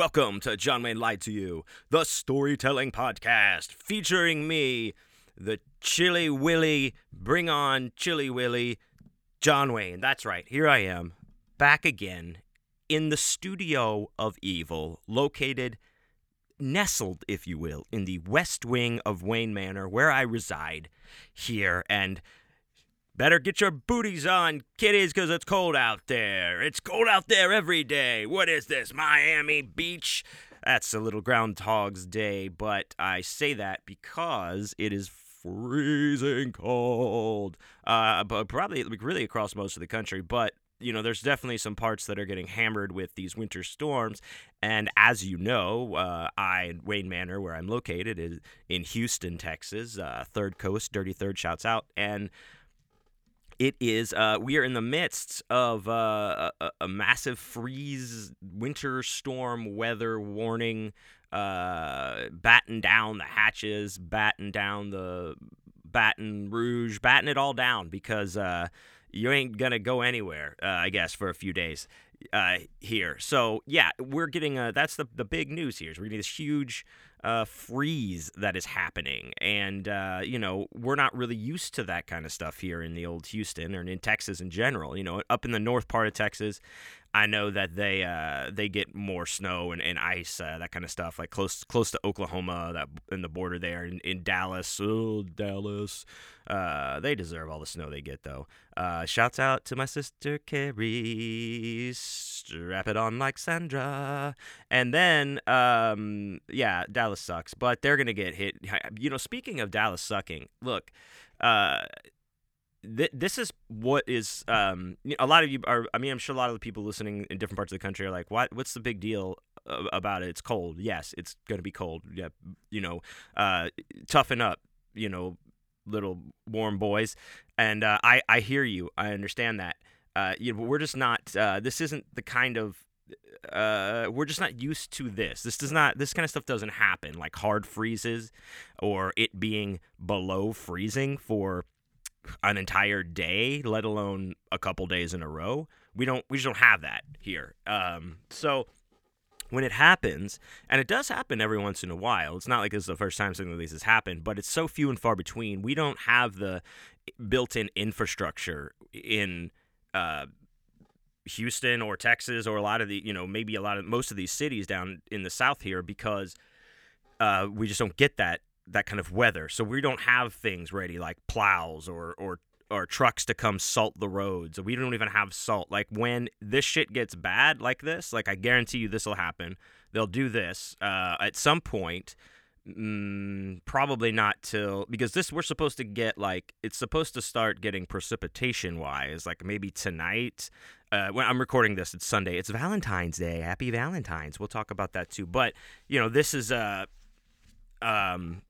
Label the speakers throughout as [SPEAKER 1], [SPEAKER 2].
[SPEAKER 1] Welcome to John Wayne Lied to You, the storytelling podcast featuring me, the Chilly Willy, bring on Chilly Willy, John Wayne. That's right, here I am, back again in the studio of evil, located, nestled, if you will, in the west wing of Wayne Manor, where I reside here. And Better get your booties on, kiddies, because it's cold out there. It's cold out there every day. What is this, Miami Beach? That's a little Groundhog's Day, but I say that because it is freezing cold. Uh, but probably really across most of the country. But you know, there's definitely some parts that are getting hammered with these winter storms. And as you know, uh, I, Wayne Manor, where I'm located, is in Houston, Texas. Uh, third Coast, Dirty Third shouts out. And it is. Uh, we are in the midst of uh, a, a, massive freeze, winter storm weather warning. Uh, batten down the hatches, batten down the Baton Rouge, batten it all down because uh, you ain't gonna go anywhere. Uh, I guess for a few days uh, here. So yeah, we're getting. that's the the big news here. Is we're getting this huge uh, freeze that is happening. And, uh, you know, we're not really used to that kind of stuff here in the old Houston or in Texas in general. You know, up in the north part of Texas, I know that they uh, they get more snow and, and ice, uh, that kind of stuff, like close close to Oklahoma, that in the border there, in, in Dallas. Oh, Dallas. Uh, they deserve all the snow they get, though. Uh, shouts out to my sister Carrie. Strap it on like Sandra. And then, um, yeah, Dallas sucks, but they're to get hit. You know, speaking of Dallas sucking, look, uh, th- this is what is um, a lot of you are. I mean, I'm sure a lot of the people listening in different parts of the country are like, "What? What's the big deal about it? It's cold. Yes, it's going to be cold. Yeah, you know, uh, toughen up. You know, little warm boys." And uh, I I hear you. I understand that. Uh, you know, we're just not. Uh, this isn't the kind of uh, we're just not used to this. This does not. This kind of stuff doesn't happen, like hard freezes, or it being below freezing for an entire day, let alone a couple days in a row. We don't we just don't have that here. Um, so when it happens, and it does happen every once in a while, it's not like this is the first time something like this has happened, but it's so few and far between. We don't have the built-in infrastructure in uh, Houston or Texas or a lot of the you know maybe a lot of most of these cities down in the South here because uh, we just don't get that that kind of weather. So we don't have things ready like plows or or or trucks to come salt the roads. We don't even have salt. Like when this shit gets bad like this, like I guarantee you this will happen. They'll do this uh, at some point. Mm, probably not till because this we're supposed to get like it's supposed to start getting precipitation wise like maybe tonight uh, when I'm recording this, it's Sunday. It's Valentine's Day. Happy Valentine's. We'll talk about that too. But you know, this is uh, um,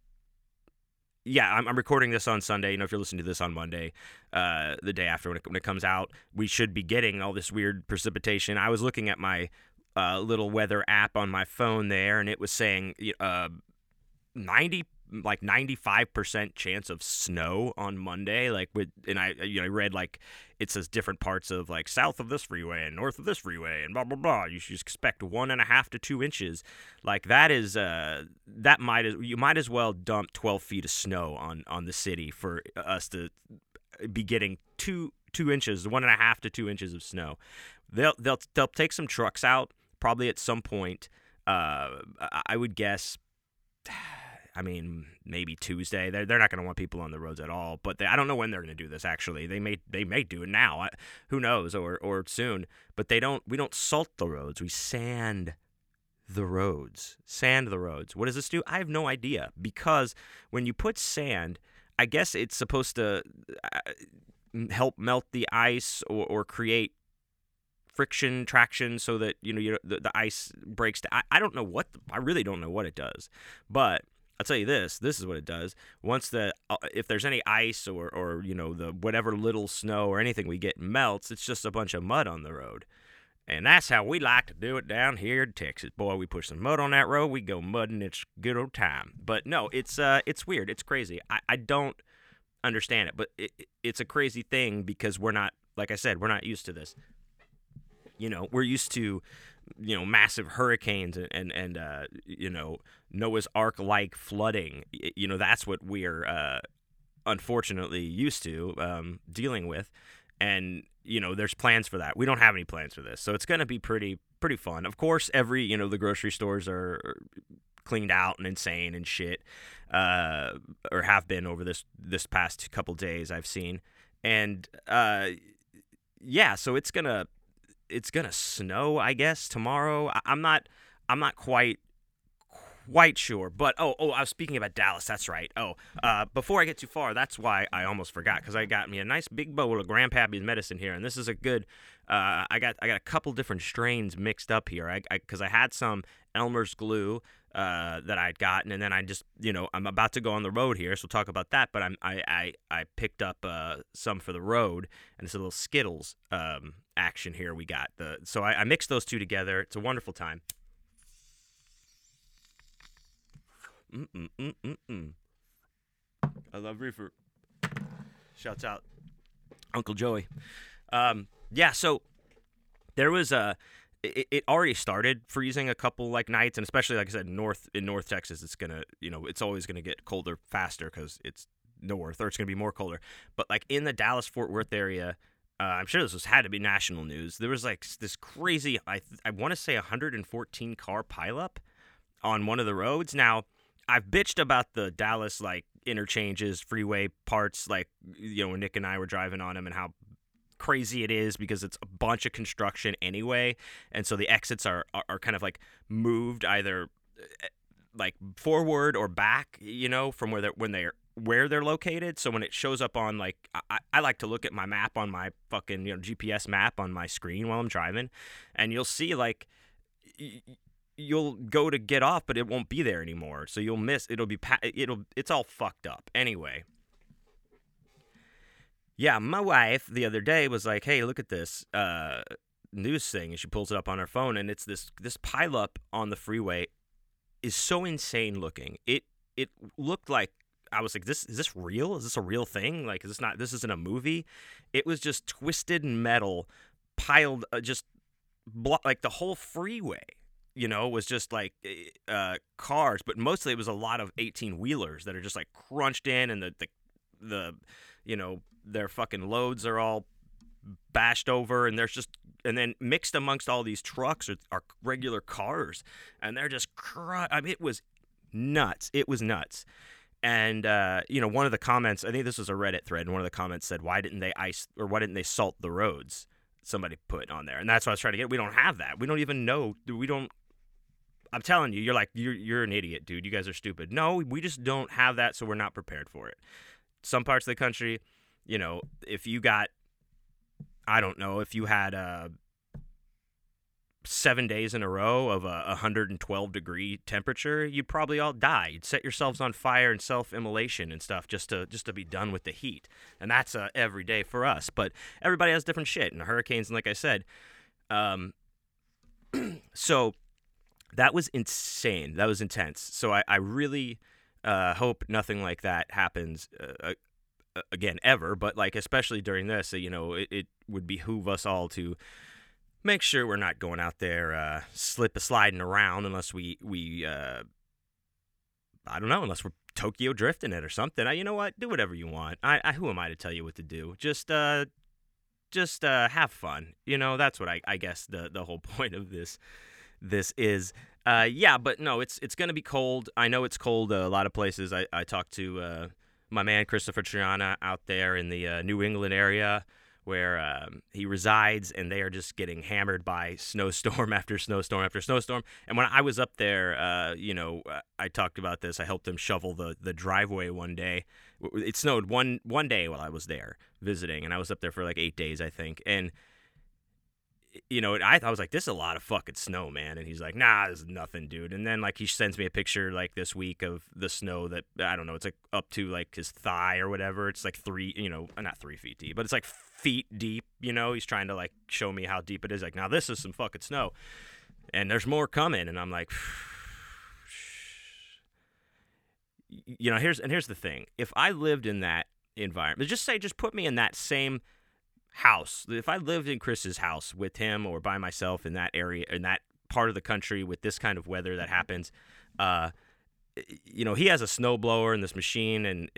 [SPEAKER 1] yeah, I'm, I'm, recording this on Sunday. You know, if you're listening to this on Monday, uh, the day after when it, when it, comes out, we should be getting all this weird precipitation. I was looking at my uh, little weather app on my phone there, and it was saying uh, 90 like 95% chance of snow on Monday like with and I you know I read like it says different parts of like south of this freeway and north of this freeway and blah blah blah. You should expect one and a half to two inches. Like that is uh that might as you might as well dump 12 feet of snow on on the city for us to be getting two two inches one and a half to two inches of snow. They'll they'll they'll take some trucks out probably at some point. Uh I would guess I mean, maybe Tuesday. They're, they're not going to want people on the roads at all. But they, I don't know when they're going to do this. Actually, they may they may do it now. I, who knows? Or or soon. But they don't. We don't salt the roads. We sand the roads. Sand the roads. What does this do? I have no idea. Because when you put sand, I guess it's supposed to uh, help melt the ice or, or create friction traction so that you know you the, the ice breaks I, I don't know what I really don't know what it does but I'll tell you this. This is what it does. Once the uh, if there's any ice or or you know the whatever little snow or anything we get melts, it's just a bunch of mud on the road. And that's how we like to do it down here in Texas. Boy, we push some mud on that road, we go mudding. It's good old time. But no, it's uh, it's weird. It's crazy. I, I don't understand it, but it, it's a crazy thing because we're not, like I said, we're not used to this. You know, we're used to you know massive hurricanes and and, and uh, you know Noah's Ark like flooding. You know that's what we're uh, unfortunately used to um, dealing with, and you know there's plans for that. We don't have any plans for this, so it's going to be pretty pretty fun. Of course, every you know the grocery stores are cleaned out and insane and shit, uh, or have been over this this past couple days. I've seen, and uh, yeah, so it's gonna it's gonna snow, I guess, tomorrow. I, I'm not I'm not quite quite sure. But oh, oh, I was speaking about Dallas. That's right. Oh, uh, before I get too far, that's why I almost forgot because I got me a nice big bowl of Grandpappy's medicine here, and this is a good. Uh, I got I got a couple different strains mixed up here. I because I, I, had some Elmer's glue uh, that I'd gotten, and then I just you know I'm about to go on the road here, so we'll talk about that. But I'm I I, I picked up uh, some for the road, and it's a little Skittles um, action here. We got the so I, I mixed those two together. It's a wonderful time. Mm-mm-mm-mm-mm. I love reefer. Shouts out Uncle Joey. Um, yeah, so there was a. It, it already started freezing a couple like nights, and especially like I said, north in North Texas, it's gonna you know it's always gonna get colder faster because it's north, or it's gonna be more colder. But like in the Dallas Fort Worth area, uh, I'm sure this was had to be national news. There was like this crazy, I I want to say 114 car pileup on one of the roads. Now I've bitched about the Dallas like interchanges, freeway parts, like you know when Nick and I were driving on them, and how crazy it is because it's a bunch of construction anyway, and so the exits are are, are kind of like moved either eh, like forward or back, you know, from where they're when they're where they're located. So when it shows up on like I, I like to look at my map on my fucking you know GPS map on my screen while I'm driving, and you'll see like you'll go to get off, but it won't be there anymore. So you'll miss. It'll be. It'll. It's all fucked up. Anyway. Yeah, my wife the other day was like, "Hey, look at this uh, news thing," and she pulls it up on her phone, and it's this this pileup on the freeway is so insane looking. It it looked like I was like, "This is this real? Is this a real thing? Like, is this not? This isn't a movie." It was just twisted metal piled, uh, just blo- like the whole freeway you know, was just like eh, uh, cars, but mostly it was a lot of 18 wheelers that are just like crunched in and the, the, the, you know, their fucking loads are all bashed over and there's just, and then mixed amongst all these trucks are, are regular cars and they're just, cr- I mean, it was nuts. It was nuts. And, uh, you know, one of the comments, I think this was a Reddit thread, and one of the comments said, why didn't they ice or why didn't they salt the roads? somebody put on there. And that's what I was trying to get. We don't have that. We don't even know. We don't I'm telling you, you're like you're you're an idiot, dude. You guys are stupid. No, we just don't have that, so we're not prepared for it. Some parts of the country, you know, if you got, I don't know, if you had uh, seven days in a row of a 112 degree temperature, you'd probably all die. You'd set yourselves on fire and self-immolation and stuff just to just to be done with the heat. And that's uh, every day for us. But everybody has different shit. And hurricanes, and like I said, um, so that was insane. That was intense. So I, I really uh, hope nothing like that happens uh, again ever. But like especially during this, you know, it, it, would behoove us all to make sure we're not going out there uh, slip sliding around unless we we uh, I don't know unless we're Tokyo drifting it or something. I, you know what? Do whatever you want. I, I who am I to tell you what to do? Just uh just uh have fun. You know, that's what I I guess the the whole point of this this is. Uh, yeah, but no, it's it's gonna be cold. I know it's cold uh, a lot of places. I I talked to uh, my man Christopher Triana out there in the uh, New England area where um, he resides, and they are just getting hammered by snowstorm after snowstorm after snowstorm. And when I was up there, uh, you know, I talked about this. I helped them shovel the the driveway one day. It snowed one one day while I was there visiting, and I was up there for like eight days, I think, and you know, I, I was like, this is a lot of fucking snow, man. And he's like, nah, there's nothing, dude. And then like he sends me a picture like this week of the snow that I don't know, it's like up to like his thigh or whatever. It's like three, you know, not three feet deep, but it's like feet deep. You know, he's trying to like show me how deep it is. Like, now this is some fucking snow, and there's more coming. And I'm like, you know, here's and here's the thing: if I lived in that environment, just say, just put me in that same house, if I lived in Chris's house with him or by myself in that area in that part of the country with this kind of weather that happens, uh, you know, he has a snowblower and this machine, and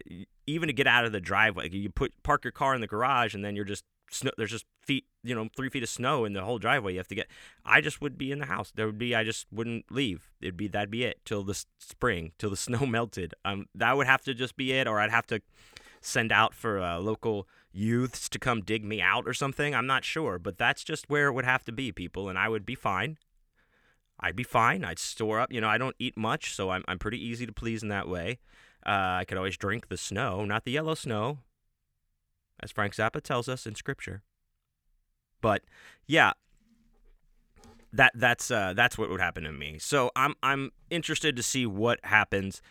[SPEAKER 1] even to get out of the driveway, you put park your car in the garage, and then you're just snow, there's just feet, you know, three feet of snow in the whole driveway. You have to get. I just would be in the house. There would be. I just wouldn't leave. It'd be that'd be it till the spring, till the snow melted. Um, that would have to just be it, or I'd have to send out for a local youths to come dig me out or something. I'm not sure, but that's just where it would have to be, people, and I would be fine. I'd be fine. I'd store up. You know, I don't eat much, so I'm I'm pretty easy to please in that way. Uh, I could always drink the snow, not the yellow snow, as Frank Zappa tells us in Scripture. But yeah, that that's uh, that's what would happen to me. So I'm I'm interested to see what happens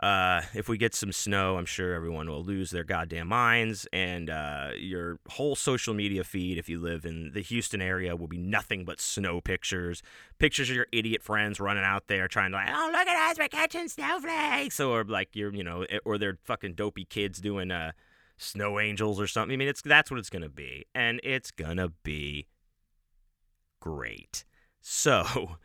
[SPEAKER 1] uh, if we get some snow, I'm sure everyone will lose their goddamn minds, and uh, your whole social media feed, if you live in the Houston area, will be nothing but snow pictures. Pictures of your idiot friends running out there trying to like, oh look at us, we're catching snowflakes, or like you're, you know, eh, or they're fucking dopey kids doing uh, snow angels or something. I mean, it's that's what it's gonna be, and it's gonna be great. So.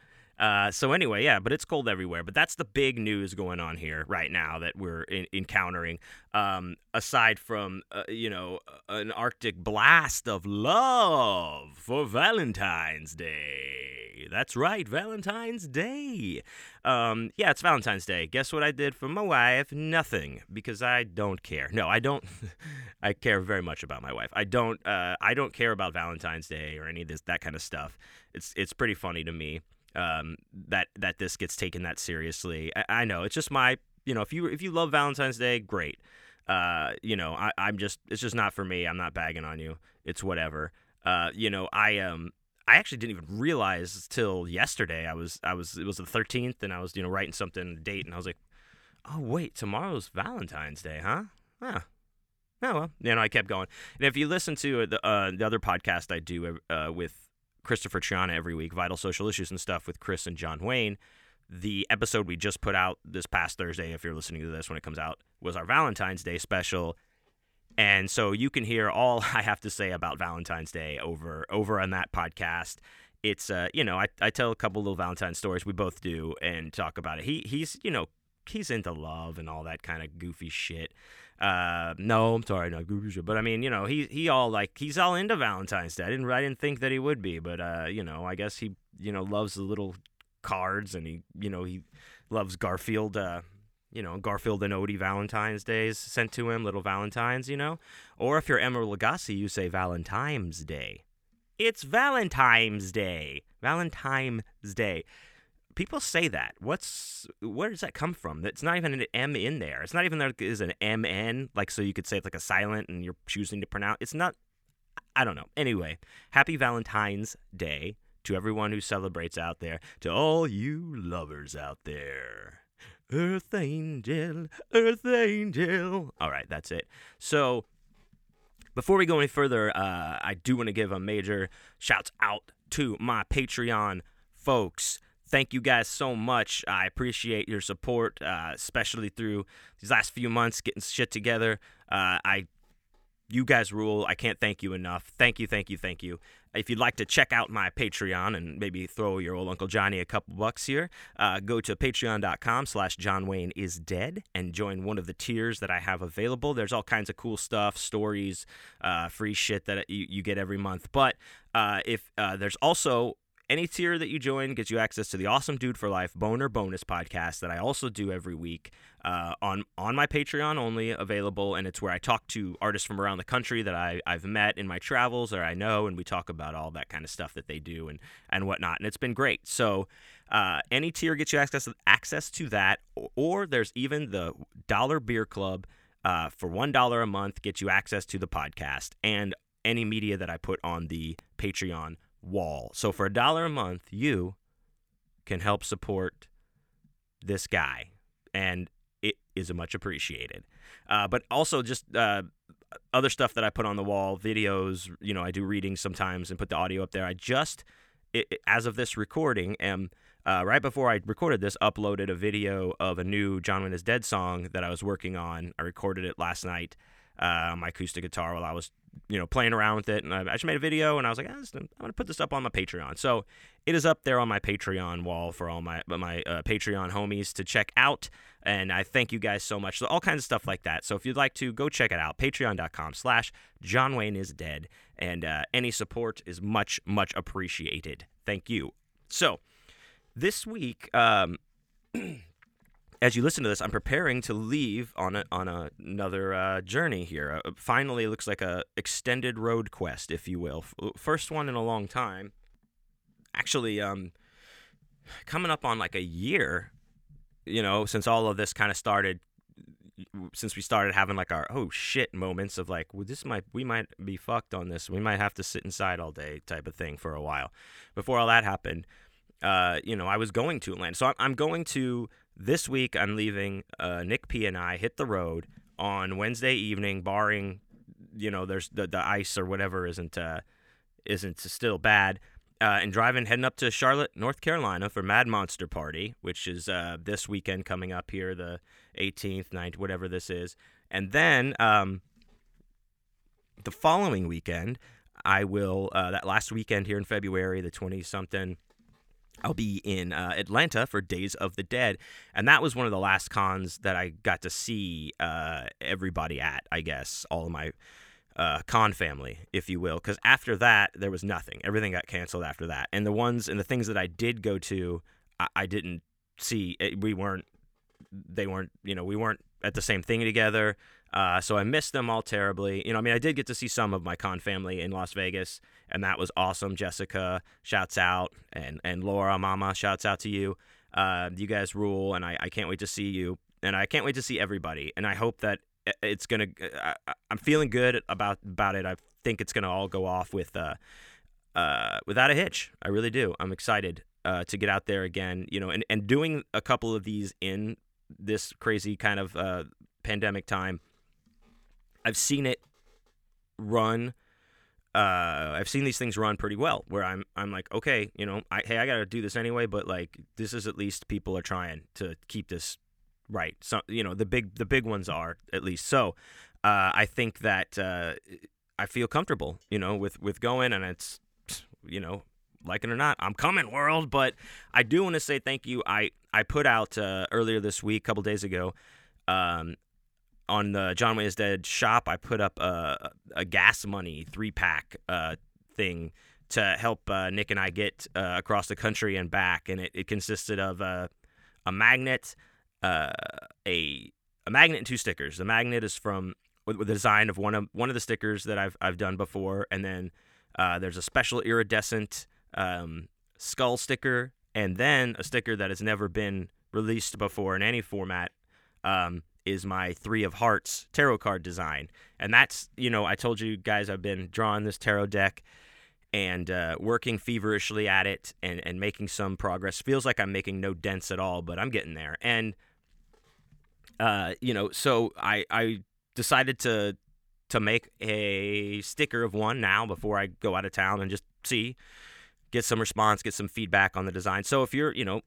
[SPEAKER 1] Uh, so anyway, yeah, but it's cold everywhere. But that's the big news going on here right now that we're in- encountering. Um, aside from uh, you know an Arctic blast of love for Valentine's Day. That's right, Valentine's Day. Um, yeah, it's Valentine's Day. Guess what I did for my wife? Nothing, because I don't care. No, I don't. I care very much about my wife. I don't. Uh, I don't care about Valentine's Day or any of this that kind of stuff. It's it's pretty funny to me um, that that this gets taken that seriously. I, I, know it's just my you know if you if you love Valentine's Day, great. Uh, you know I, I'm just it's just not for me. I'm not bagging on you. It's whatever. Uh, you know I um I actually didn't even realize till yesterday. I was I was it was the 13th and I was you know writing something date and I was like, oh wait, tomorrow's Valentine's Day, huh? Yeah. Oh well, you know I kept going. And if you listen to the uh, the other podcast I do uh, with Christopher Triana every week, Vital Social Issues and stuff with Chris and John Wayne. The episode we just put out this past Thursday, if you're listening to this when it comes out, was our Valentine's Day special. And so you can hear all I have to say about Valentine's Day over over on that podcast. It's uh, you know, I, I tell a couple little Valentine stories. We both do and talk about it. He he's, you know, he's into love and all that kind of goofy shit. Uh, no, I'm sorry, not Guruja, but I mean, you know, he he all like he's all into Valentine's Day. I didn't I didn't think that he would be, but uh, you know, I guess he you know loves the little cards and he you know he loves Garfield. Uh, you know, Garfield and Odie Valentine's Days sent to him, little Valentines, you know? Or if you're Emeril Lagasse, you say Valentine's Day. It's Valentine's Day. Valentine's Day people say that. What's where does that come from? It's not even an M in there. It's not even there is an M N like so you could say it's like a silent and you're choosing to pronounce. It's not. I don't know. Anyway, happy Valentine's Day to everyone who celebrates out there. To all you lovers out there. Earth Angel, Earth Angel. All right, that's it. So, before we go any further, uh, I do want to give a major shouts out to my Patreon folks thank you guys so much. I appreciate your support, uh, especially through these last few months getting shit together. Uh, I, you guys rule. I can't thank you enough. Thank you, thank you, thank you. If you'd like to check out my Patreon and maybe throw your old Uncle Johnny a couple bucks here, uh, go to patreon.com slash John Wayne is dead and join one of the tiers that I have available. There's all kinds of cool stuff, stories, uh, free shit that you, you get every month. But uh, if uh, there's also any tier that you join gets you access to the Awesome Dude for Life Boner Bonus podcast that I also do every week uh, on on my Patreon only available, and it's where I talk to artists from around the country that I, I've met in my travels or I know, and we talk about all that kind of stuff that they do and and whatnot, and it's been great. So. Uh, any tier gets you access access to that, or, or there's even the Dollar Beer Club uh, for one dollar a month gets you access to the podcast and any media that I put on the Patreon wall. So for a dollar a month, you can help support this guy, and it is much appreciated. Uh, but also just uh, other stuff that I put on the wall, videos. You know, I do readings sometimes and put the audio up there. I just, it, it, as of this recording, am uh, right before I recorded this, uploaded a video of a new John Wayne is Dead song that I was working on. I recorded it last night uh, on my acoustic guitar while I was you know playing around with it, and I, just made a video, and I was like, ah, I'm gonna put this up on my Patreon. So it is up there on my Patreon wall for all my my uh, Patreon homies to check out. And I thank you guys so much. So all kinds of stuff like that. So if you'd like to go check it out, patreon.com slash John Wayne is dead. And uh, any support is much, much appreciated. Thank you. So this week, um, as you listen to this, I'm preparing to leave on a, on a, another uh, journey here. Uh, finally, it looks like a extended road quest, if you will. First one in a long time. Actually, um, coming up on like a year, you know, since all of this kind of started. Since we started having like our oh shit moments of like, well, this might we might be fucked on this. We might have to sit inside all day type of thing for a while. Before all that happened, uh, you know, I was going to Atlanta. So I'm going to this week. I'm leaving. Uh, Nick P and I hit the road on Wednesday evening, barring you know, there's the the ice or whatever isn't uh, isn't still bad. Uh, and driving heading up to Charlotte, North Carolina for Mad Monster Party, which is uh, this weekend coming up here, the 18th, 9th, whatever this is. And then um, the following weekend, I will, uh, that last weekend here in February, the 20 something, I'll be in uh, Atlanta for Days of the Dead, and that was one of the last cons that I got to see uh, everybody at. I guess all of my uh, con family, if you will, because after that there was nothing. Everything got canceled after that, and the ones and the things that I did go to, I, I didn't see. Eh, we weren't. They weren't. You know, we weren't at the same thing together. Uh, so I missed them all terribly. You know, I mean, I did get to see some of my con family in Las Vegas, and that was awesome. Jessica shouts out, and and Laura, Mama shouts out to you. Uh, you guys rule, and I, I can't wait to see you, and I can't wait to see everybody. And I hope that it's gonna. I, am feeling good about about it. I think it's gonna all go off with uh, uh, without a hitch. I really do. I'm excited uh, to get out there again. You know, and and doing a couple of these in this crazy kind of uh, pandemic time I've seen it run. Uh, I've seen these things run pretty well. Where I'm, I'm like, okay, you know, I, hey, I gotta do this anyway. But like, this is at least people are trying to keep this right. So you know, the big, the big ones are at least. So, uh, I think that uh, I feel comfortable, you know, with with going, and it's, you know, like it or not, I'm coming, world. But I do want to say thank you. I I put out uh, earlier this week, a couple days ago, um, on the John Wayne is Dead shop, I put up a, a gas money three pack uh, thing to help uh, Nick and I get uh, across the country and back, and it, it consisted of a magnet, uh, a a magnet and two stickers. The magnet is from with, the design of one of one of the stickers that I've I've done before, and then uh, there's a special iridescent um, skull sticker, and then a sticker that has never been released before in any format. Um, is my three of hearts tarot card design. And that's you know i told you guys i've been drawing this tarot deck and uh, working feverishly at it and, and making some progress. Feels like i'm making no dents at all but i'm getting there. And uh, you know so i i decided to to make a sticker of one now before i go out of town and just see get some response get some feedback on the design. So if you're you know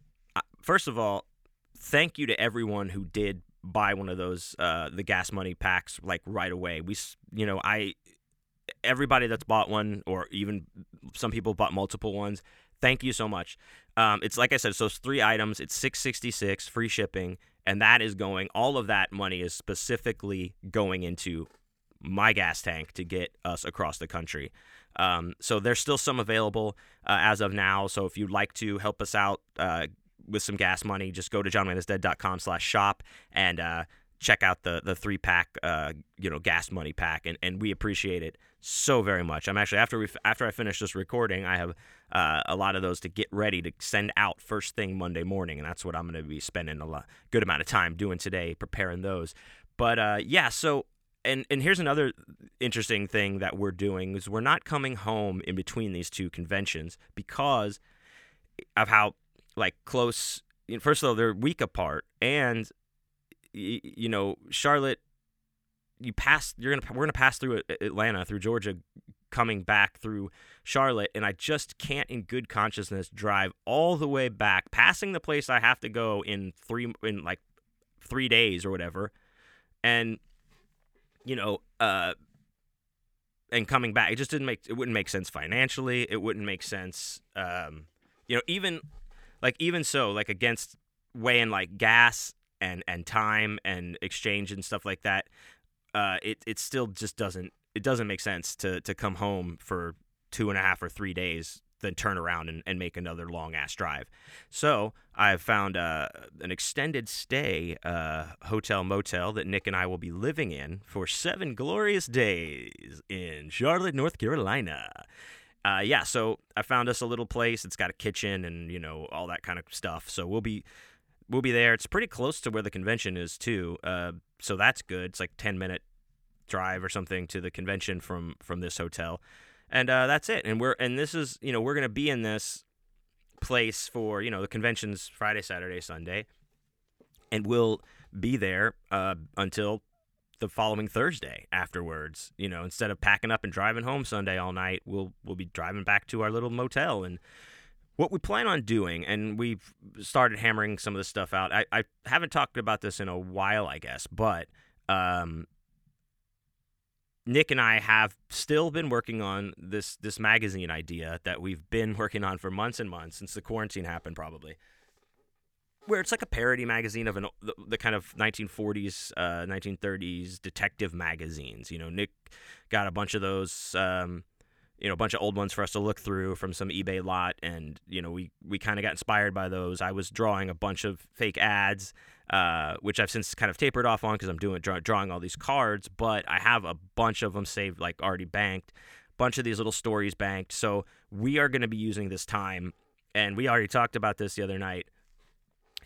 [SPEAKER 1] first of all thank you to everyone who did buy one of those uh, the gas money packs like right away. We you know I everybody that's bought one or even some people bought multiple ones. Thank you so much. Um, it's like I said, so it's three items. It's six sixty six free shipping, and that is going. All of that money is specifically going into my gas tank to get us across the country. Um, so there's still some available uh, as of now. So if you'd like to help us out, uh, with some gas money, just go to johnwayneisdead.com slash shop and uh, check out the the three pack uh, you know gas money pack and, and we appreciate it so very much. I'm actually after we after I finish this recording, I have uh, a lot of those to get ready to send out first thing Monday morning, and that's what I'm going to be spending a lot, good amount of time doing today, preparing those. But uh, yeah, so and and here's another interesting thing that we're doing is we're not coming home in between these two conventions because of how like close. First of all, they're week apart, and you know Charlotte. You pass. You're gonna. We're gonna pass through Atlanta, through Georgia, coming back through Charlotte, and I just can't, in good consciousness, drive all the way back, passing the place I have to go in three in like three days or whatever, and you know, uh, and coming back. It just didn't make it wouldn't make sense financially. It wouldn't make sense. Um, you know, even like even so, like against weighing like gas and and time and exchange and stuff like that. Uh, it it still just doesn't it doesn't make sense to to come home for two and a half or three days then turn around and, and make another long ass drive. So I've found uh, an extended stay uh, hotel motel that Nick and I will be living in for seven glorious days in Charlotte, North Carolina. Uh, yeah, so I found us a little place. It's got a kitchen and you know all that kind of stuff. So we'll be we'll be there. It's pretty close to where the convention is too. Uh, so that's good. It's like ten minute drive or something to the convention from from this hotel and uh, that's it. And we're and this is you know we're gonna be in this place for you know the convention's Friday, Saturday, Sunday, and we'll be there uh, until the following Thursday afterwards. You know, instead of packing up and driving home Sunday all night, we'll we'll be driving back to our little motel and. What we plan on doing, and we've started hammering some of this stuff out. I, I haven't talked about this in a while, I guess, but um, Nick and I have still been working on this this magazine idea that we've been working on for months and months since the quarantine happened, probably. Where it's like a parody magazine of an the, the kind of 1940s, uh, 1930s detective magazines. You know, Nick got a bunch of those, um, you know, a bunch of old ones for us to look through from some eBay lot, and you know, we we kind of got inspired by those. I was drawing a bunch of fake ads uh, which I've since kind of tapered off on because I'm doing draw, drawing all these cards. But I have a bunch of them saved, like already banked, bunch of these little stories banked. So we are going to be using this time, and we already talked about this the other night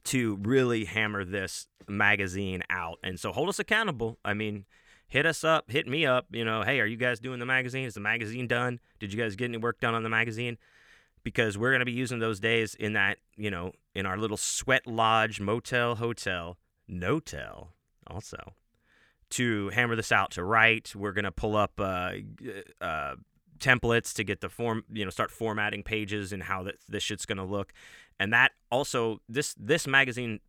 [SPEAKER 1] to really hammer this magazine out. And so hold us accountable. I mean, hit us up, hit me up. You know, hey, are you guys doing the magazine? Is the magazine done? Did you guys get any work done on the magazine? because we're going to be using those days in that, you know, in our little sweat lodge, motel, hotel, no-tel also to hammer this out to write. We're going to pull up uh, uh, templates to get the form, you know, start formatting pages and how that this shit's going to look. And that also, this this magazine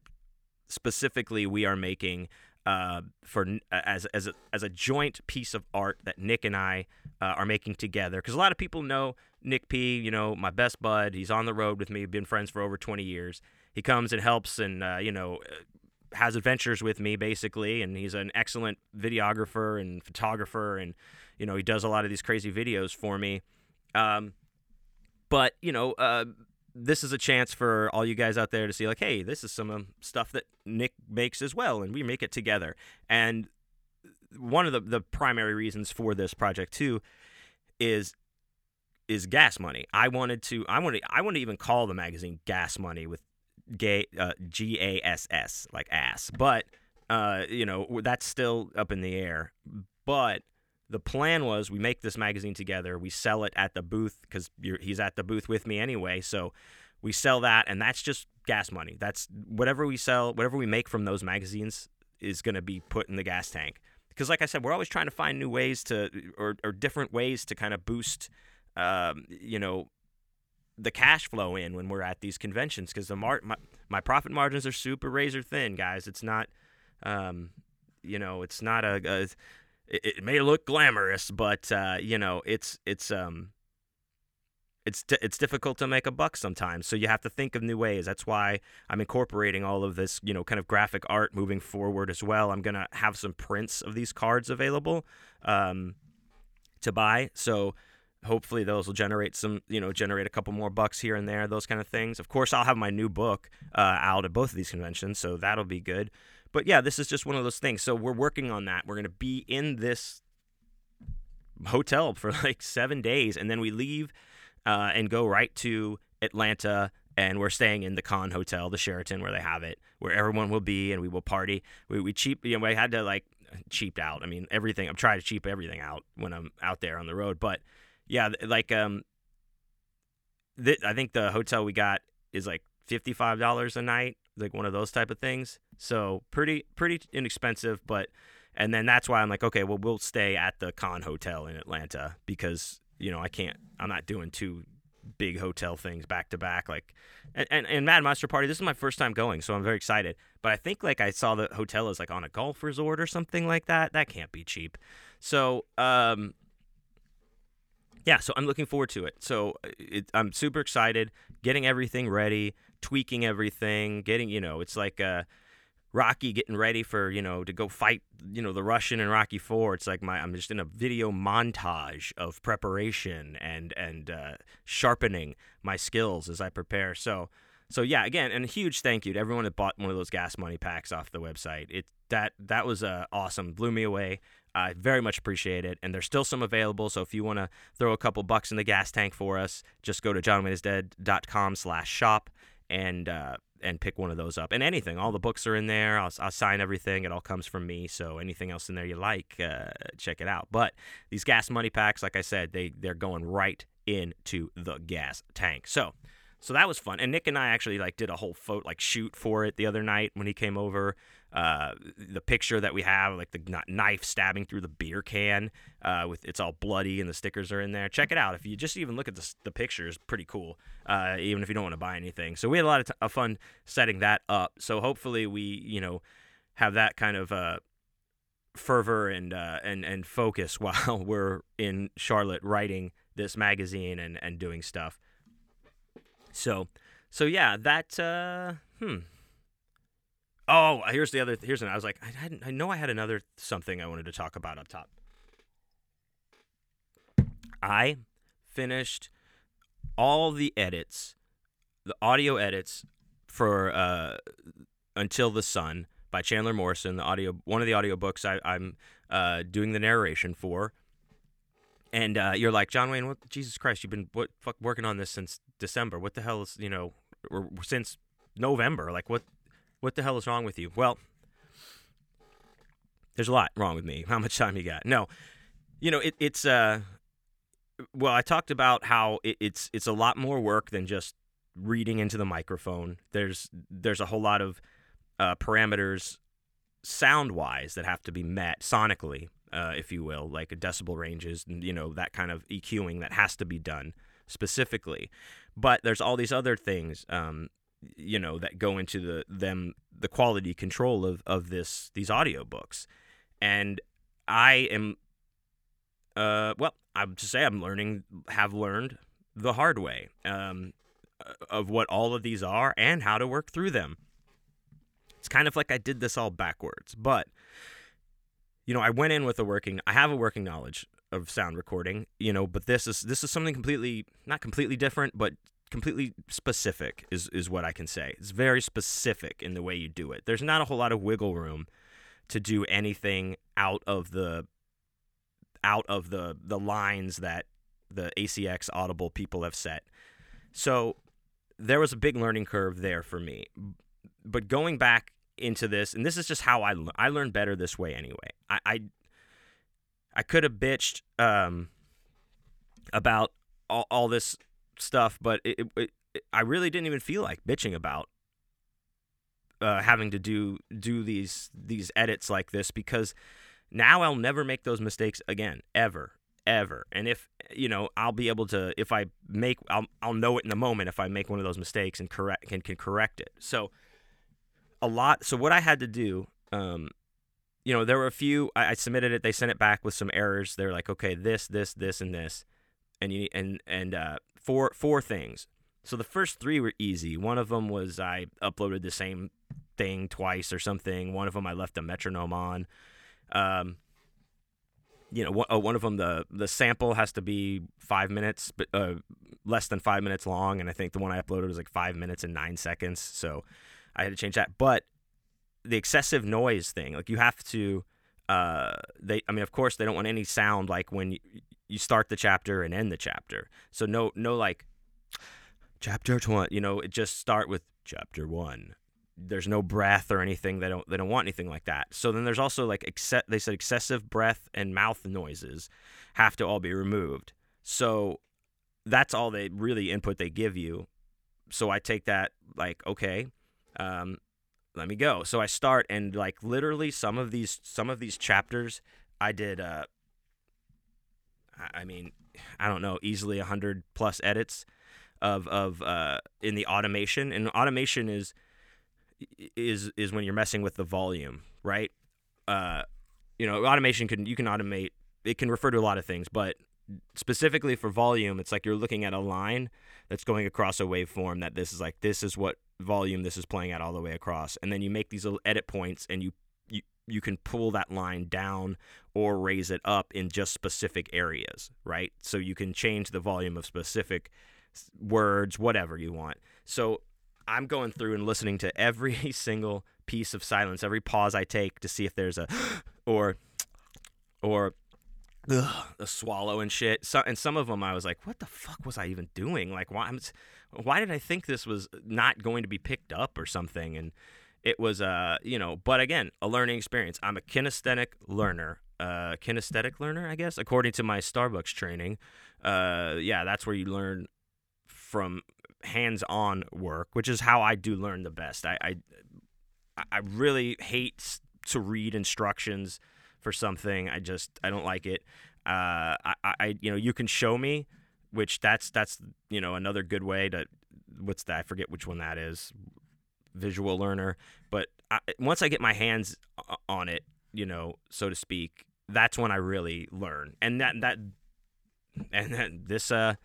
[SPEAKER 1] specifically, we are making uh, for as as a, as a joint piece of art that Nick and I uh, are making together. Because a lot of people know Nick P. You know, my best bud. He's on the road with me. Been friends for over 20 years. He comes and helps, and uh, you know, has adventures with me basically. And he's an excellent videographer and photographer, and you know, he does a lot of these crazy videos for me. Um, but you know, uh, this is a chance for all you guys out there to see like hey this is some um, stuff that nick makes as well and we make it together. And one of the, the primary reasons for this project too is is gas money. I wanted to i wanted i want to even call the magazine gas money with gay uh, g-a-s-s like ass. But uh, you know that's still up in the air. But the plan was we make this magazine together, we sell it at the booth because he's at the booth with me anyway. So we sell that, and that's just gas money. That's whatever we sell, whatever we make from those magazines is going to be put in the gas tank. Because, like I said, we're always trying to find new ways to, or, or different ways to kind of boost, um, you know, the cash flow in when we're at these conventions. Because the mar- my, my profit margins are super razor thin, guys. It's not, um, you know, it's not a, a it, it may look glamorous, but uh, you know, it's it's um it's it's difficult to make a buck sometimes. So you have to think of new ways. That's why I'm incorporating all of this, you know, kind of graphic art moving forward as well. I'm gonna have some prints of these cards available um, to buy. So hopefully those will generate some, you know, generate a couple more bucks here and there, those kind of things. Of course, I'll have my new book uh, out at both of these conventions, so that'll be good. But yeah, this is just one of those things. So we're working on that. We're going to be in this hotel for like seven days, and then we leave uh, and go right to Atlanta. And we're staying in the Con Hotel, the Sheraton, where they have it, where everyone will be, and we will party. We, we cheap, you know, we had to like cheaped out. I mean, everything. I'm trying to cheap everything out when I'm out there on the road. But yeah, like um, th- I think the hotel we got is like fifty five dollars a night, like one of those type of things. So pretty pretty inexpensive, but and then that's why I'm like, okay, well we'll stay at the Con Hotel in Atlanta because you know I can't, I'm not doing two big hotel things back to back like and, and, and Mad Monster Party this is my first time going so I'm very excited but I think like I saw the hotel is like on a golf resort or something like that that can't be cheap so um yeah, so I'm looking forward to it. So it, I'm super excited, getting everything ready, tweaking everything, getting you know, it's like uh, Rocky getting ready for you know to go fight you know the Russian in Rocky Four. It's like my I'm just in a video montage of preparation and and uh, sharpening my skills as I prepare. So so yeah, again, and a huge thank you to everyone that bought one of those gas money packs off the website. It that that was uh, awesome, blew me away. I very much appreciate it, and there's still some available. So if you want to throw a couple bucks in the gas tank for us, just go to johnwayneisdead.com slash shop and uh, and pick one of those up. And anything, all the books are in there. I'll, I'll sign everything. It all comes from me. So anything else in there you like, uh, check it out. But these gas money packs, like I said, they they're going right into the gas tank. So so that was fun. And Nick and I actually like did a whole photo like shoot for it the other night when he came over. Uh, the picture that we have, like the knife stabbing through the beer can, uh, with it's all bloody and the stickers are in there. Check it out. If you just even look at the the pictures, pretty cool. Uh, even if you don't want to buy anything. So we had a lot of, t- of fun setting that up. So hopefully we you know have that kind of uh, fervor and uh, and and focus while we're in Charlotte writing this magazine and and doing stuff. So, so yeah, that uh, hmm. Oh, here's the other. Here's an. I was like, I hadn't. I know I had another something I wanted to talk about up top. I finished all the edits, the audio edits for uh, "Until the Sun" by Chandler Morrison. The audio, one of the audiobooks I, I'm uh, doing the narration for and uh, you're like John Wayne, what, Jesus Christ, you've been what fuck working on this since December. What the hell is you know, or, since November? Like what, what the hell is wrong with you? Well, there's a lot wrong with me. How much time you got? No, you know it, it's uh, well, I talked about how it, it's it's a lot more work than just reading into the microphone. There's there's a whole lot of uh, parameters sound wise that have to be met sonically uh, if you will, like decibel ranges, you know, that kind of EQing that has to be done specifically. But there's all these other things, um, you know, that go into the them the quality control of of this these audiobooks. And I am, uh, well, I would say I'm learning, have learned the hard way um, of what all of these are and how to work through them. It's kind of like I did this all backwards, but you know, I went in with a working I have a working knowledge of sound recording, you know, but this is this is something completely not completely different, but completely specific is is what I can say. It's very specific in the way you do it. There's not a whole lot of wiggle room to do anything out of the out of the the lines that the ACX Audible people have set. So there was a big learning curve there for me. But going back into this, and this is just how I I learned better this way anyway. I I, I could have bitched um, about all, all this stuff, but it, it, it, I really didn't even feel like bitching about uh, having to do do these these edits like this because now I'll never make those mistakes again ever ever and if you know I'll be able to if I make I'll, I'll know it in the moment if I make one of those mistakes and correct can, can correct it so a lot. So what I had to do, um, you know, there were a few. I, I, submitted it. They sent it back with some errors. They're like, okay, this, this, this, and this, and you and and uh, four four things. So the first three were easy. One of them was I uploaded the same thing twice or something. One of them I left a metronome on. Um, you know, one, oh, one of them the the sample has to be five minutes, but uh, less than five minutes long, and I think the one I uploaded was like five minutes and nine seconds. So I had to change that. But the excessive noise thing, like you have to, uh, they, I mean, of course, they don't want any sound like when you, you start the chapter and end the chapter. So no, no, like chapter one, you know, it just start with chapter one. There's no breath or anything. They don't, they don't want anything like that. So then there's also like, exce- they said excessive breath and mouth noises have to all be removed. So that's all they really input they give you. So I take that like, okay, um, let me go. So I start and like literally some of these some of these chapters I did uh I mean, I don't know, easily hundred plus edits of of uh in the automation. And automation is is is when you're messing with the volume, right? Uh you know, automation can you can automate it can refer to a lot of things, but specifically for volume, it's like you're looking at a line that's going across a waveform that this is like this is what volume this is playing at all the way across. And then you make these little edit points and you you can pull that line down or raise it up in just specific areas, right? So you can change the volume of specific words, whatever you want. So I'm going through and listening to every single piece of silence, every pause I take to see if there's a or or ugh, a swallow and shit. So, and some of them I was like, what the fuck was I even doing? Like, why? Why did I think this was not going to be picked up or something? And it was, uh, you know, but again, a learning experience. I'm a kinesthetic learner, uh, kinesthetic learner, I guess, according to my Starbucks training. Uh, yeah, that's where you learn from hands-on work, which is how I do learn the best. I, I, I really hate to read instructions for something. I just I don't like it. Uh, I, I you know you can show me, which that's that's you know another good way to what's that? I forget which one that is. Visual learner, but I, once I get my hands on it, you know, so to speak, that's when I really learn, and that that and that this uh,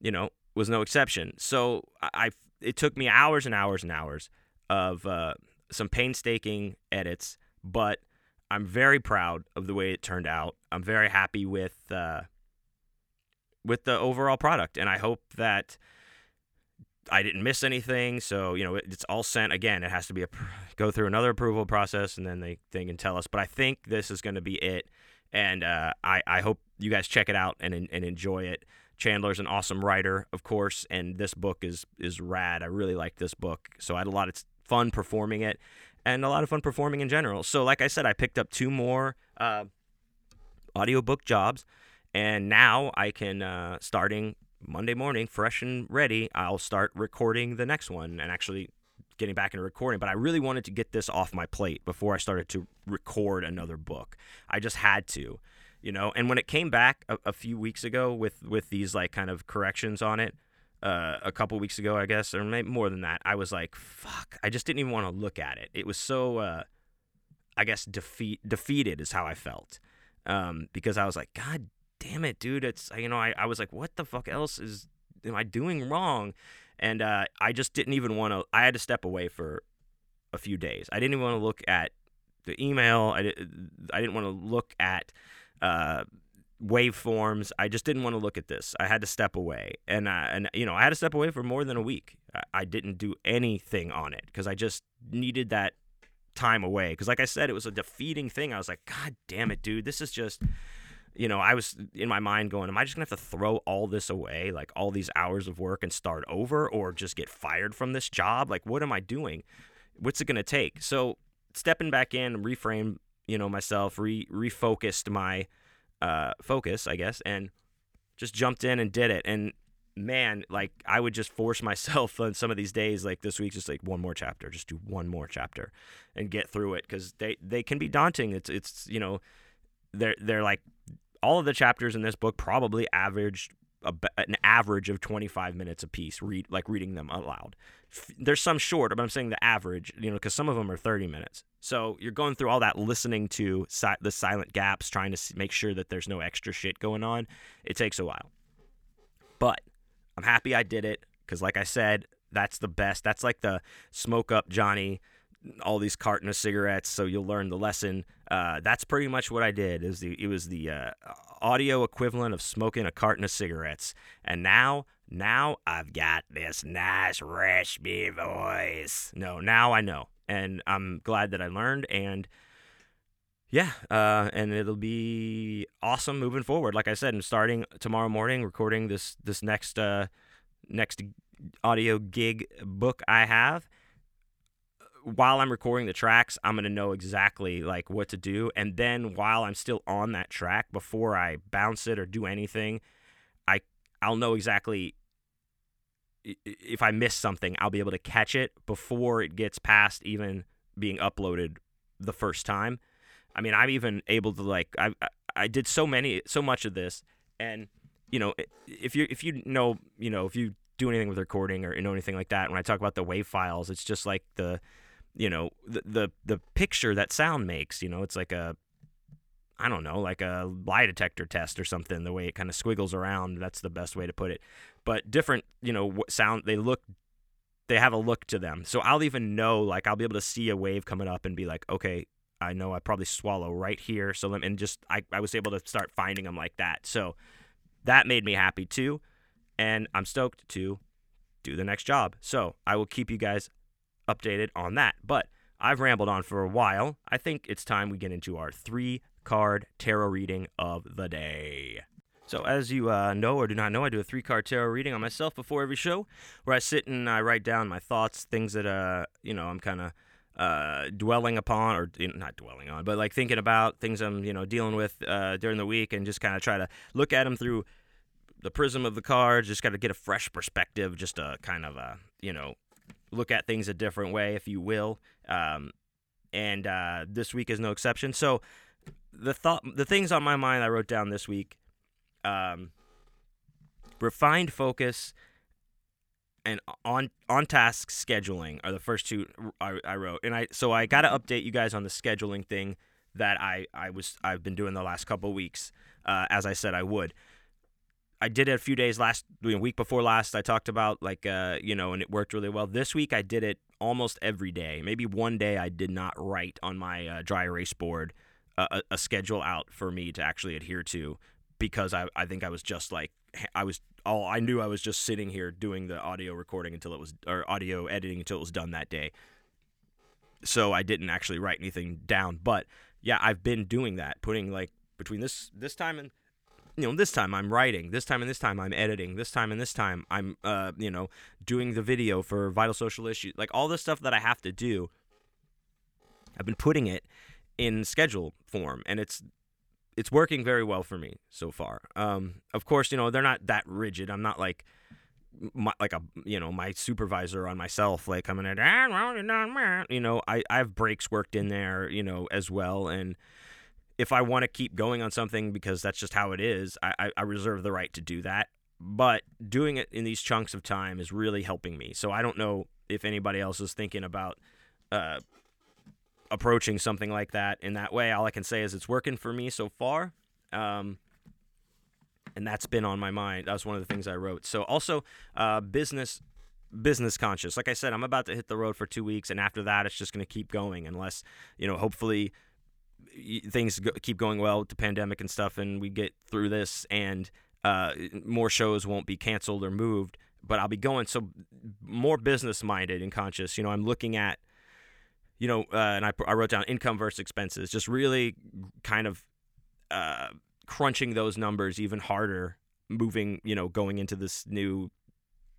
[SPEAKER 1] you know, was no exception. So I it took me hours and hours and hours of uh, some painstaking edits, but I'm very proud of the way it turned out. I'm very happy with uh, with the overall product, and I hope that I didn't miss anything. So you know, it's all sent again. It has to be a go through another approval process, and then they they can tell us. But I think this is going to be it, and uh, I I hope you guys check it out and and enjoy it. Chandler's an awesome writer, of course, and this book is is rad. I really like this book, so I had a lot of fun performing it and a lot of fun performing in general. So, like I said, I picked up two more uh, audiobook jobs, and now I can, uh, starting Monday morning, fresh and ready, I'll start recording the next one and actually getting back into recording. But I really wanted to get this off my plate before I started to record another book. I just had to. You know, and when it came back a, a few weeks ago with with these like kind of corrections on it, uh, a couple weeks ago, I guess, or maybe more than that, I was like, fuck, I just didn't even want to look at it. It was so, uh, I guess, defeat defeated is how I felt, um, because I was like, God damn it, dude, it's you know, I, I was like, what the fuck else is am I doing wrong? And uh, I just didn't even want to. I had to step away for a few days. I didn't even want to look at the email. I, I didn't want to look at uh, waveforms. I just didn't want to look at this. I had to step away, and uh, and you know I had to step away for more than a week. I, I didn't do anything on it because I just needed that time away. Because like I said, it was a defeating thing. I was like, God damn it, dude, this is just. You know, I was in my mind going, Am I just gonna have to throw all this away, like all these hours of work and start over, or just get fired from this job? Like, what am I doing? What's it gonna take? So, stepping back in, reframe, you know, myself, re refocused my uh, focus, I guess, and just jumped in and did it. And man, like I would just force myself on some of these days, like this week, just like one more chapter, just do one more chapter and get through it because they they can be daunting. It's it's you know they're they're like all of the chapters in this book probably averaged a, an average of 25 minutes a piece read like reading them aloud. There's some short but i'm saying the average you know because some of them are 30 minutes. So you're going through all that listening to si- the silent gaps trying to make sure that there's no extra shit going on. It takes a while. But i'm happy i did it because like i said that's the best. That's like the smoke up johnny all these carton of cigarettes so you'll learn the lesson. Uh, that's pretty much what i did it was the, it was the uh, audio equivalent of smoking a carton of cigarettes. And now now i've got this nice raspy voice. No now i know. And i'm glad that i learned and yeah uh, and it'll be awesome moving forward. Like i said i'm starting tomorrow morning recording this this next uh, next audio gig book i have while I'm recording the tracks, I'm gonna know exactly like what to do, and then while I'm still on that track, before I bounce it or do anything, I I'll know exactly if I miss something, I'll be able to catch it before it gets past even being uploaded the first time. I mean, I'm even able to like I I did so many so much of this, and you know if you if you know you know if you do anything with recording or you know anything like that, when I talk about the wave files, it's just like the you know the, the the picture that sound makes you know it's like a I don't know, like a lie detector test or something. The way it kind of squiggles around, that's the best way to put it. But different, you know, sound. They look, they have a look to them. So I'll even know, like, I'll be able to see a wave coming up and be like, okay, I know I probably swallow right here. So let me, and just I, I was able to start finding them like that. So that made me happy too, and I'm stoked to do the next job. So I will keep you guys updated on that. But I've rambled on for a while. I think it's time we get into our three card tarot reading of the day. So, as you uh, know or do not know, I do a three card tarot reading on myself before every show where I sit and I write down my thoughts, things that, uh, you know, I'm kind of uh, dwelling upon, or not dwelling on, but like thinking about things I'm, you know, dealing with uh, during the week and just kind of try to look at them through the prism of the cards, just got to get a fresh perspective, just to kind of, uh, you know, look at things a different way, if you will. Um, and uh, this week is no exception. So, the thought, the things on my mind I wrote down this week, um, refined focus and on on task scheduling are the first two I, I wrote. And I so I got to update you guys on the scheduling thing that I I was I've been doing the last couple weeks, uh, as I said I would. I did it a few days last week before last. I talked about like uh, you know, and it worked really well. This week I did it almost every day. Maybe one day I did not write on my uh, dry erase board a, a schedule out for me to actually adhere to because I, I think I was just like I was all I knew I was just sitting here doing the audio recording until it was or audio editing until it was done that day. So I didn't actually write anything down, but yeah, I've been doing that, putting like between this this time and you know this time I'm writing, this time and this time I'm editing, this time and this time I'm uh you know doing the video for vital social issues, like all the stuff that I have to do. I've been putting it in schedule form, and it's it's working very well for me so far. Um, of course, you know they're not that rigid. I'm not like my, like a you know my supervisor on myself like coming in you know I, I have breaks worked in there you know as well and if i want to keep going on something because that's just how it is I, I reserve the right to do that but doing it in these chunks of time is really helping me so i don't know if anybody else is thinking about uh, approaching something like that in that way. All I can say is it's working for me so far. Um, and that's been on my mind. That was one of the things I wrote. So also uh, business business conscious. Like I said, I'm about to hit the road for two weeks, and after that, it's just going to keep going unless you know, hopefully things go, keep going well with the pandemic and stuff, and we get through this, and uh, more shows won't be canceled or moved. But I'll be going so more business minded and conscious. You know, I'm looking at you know, uh, and I, I wrote down income versus expenses, just really kind of uh, crunching those numbers even harder, moving, you know, going into this new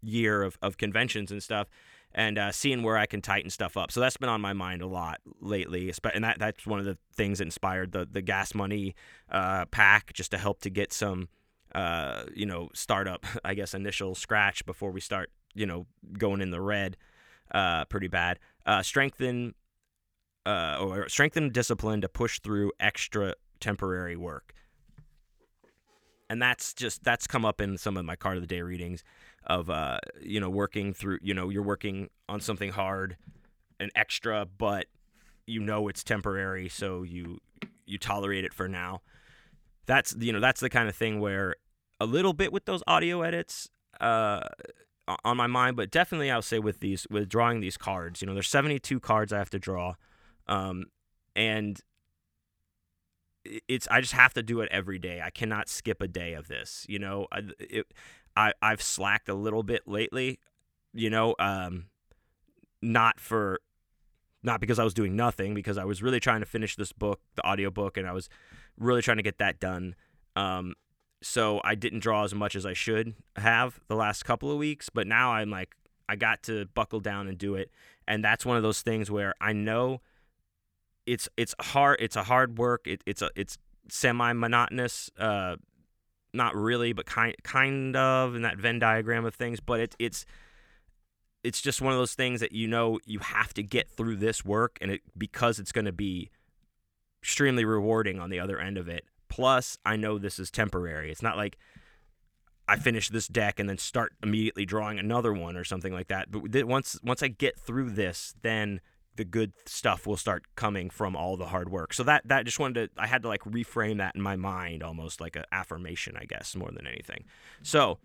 [SPEAKER 1] year of, of conventions and stuff, and uh, seeing where I can tighten stuff up. So that's been on my mind a lot lately, and that that's one of the things that inspired the the gas money uh, pack, just to help to get some, uh, you know, startup, I guess, initial scratch before we start, you know, going in the red, uh, pretty bad. Uh, strengthen uh, or strengthen discipline to push through extra temporary work. And that's just that's come up in some of my card of the day readings of uh, you know working through you know you're working on something hard, an extra, but you know it's temporary, so you you tolerate it for now. That's you know that's the kind of thing where a little bit with those audio edits uh, on my mind, but definitely I'll say with these with drawing these cards. You know, there's 72 cards I have to draw. Um, and it's I just have to do it every day. I cannot skip a day of this. You know, I, it, I I've slacked a little bit lately. You know, um, not for not because I was doing nothing, because I was really trying to finish this book, the audiobook, and I was really trying to get that done. Um, so I didn't draw as much as I should have the last couple of weeks, but now I'm like I got to buckle down and do it, and that's one of those things where I know it's it's hard. It's a hard work. It, it's a it's semi monotonous. Uh, not really, but kind kind of in that Venn diagram of things. But it, it's it's just one of those things that you know you have to get through this work, and it because it's going to be extremely rewarding on the other end of it. Plus, I know this is temporary. It's not like I finish this deck and then start immediately drawing another one or something like that. But once once I get through this, then the good stuff will start coming from all the hard work. So that that just wanted to I had to like reframe that in my mind almost like an affirmation, I guess, more than anything. So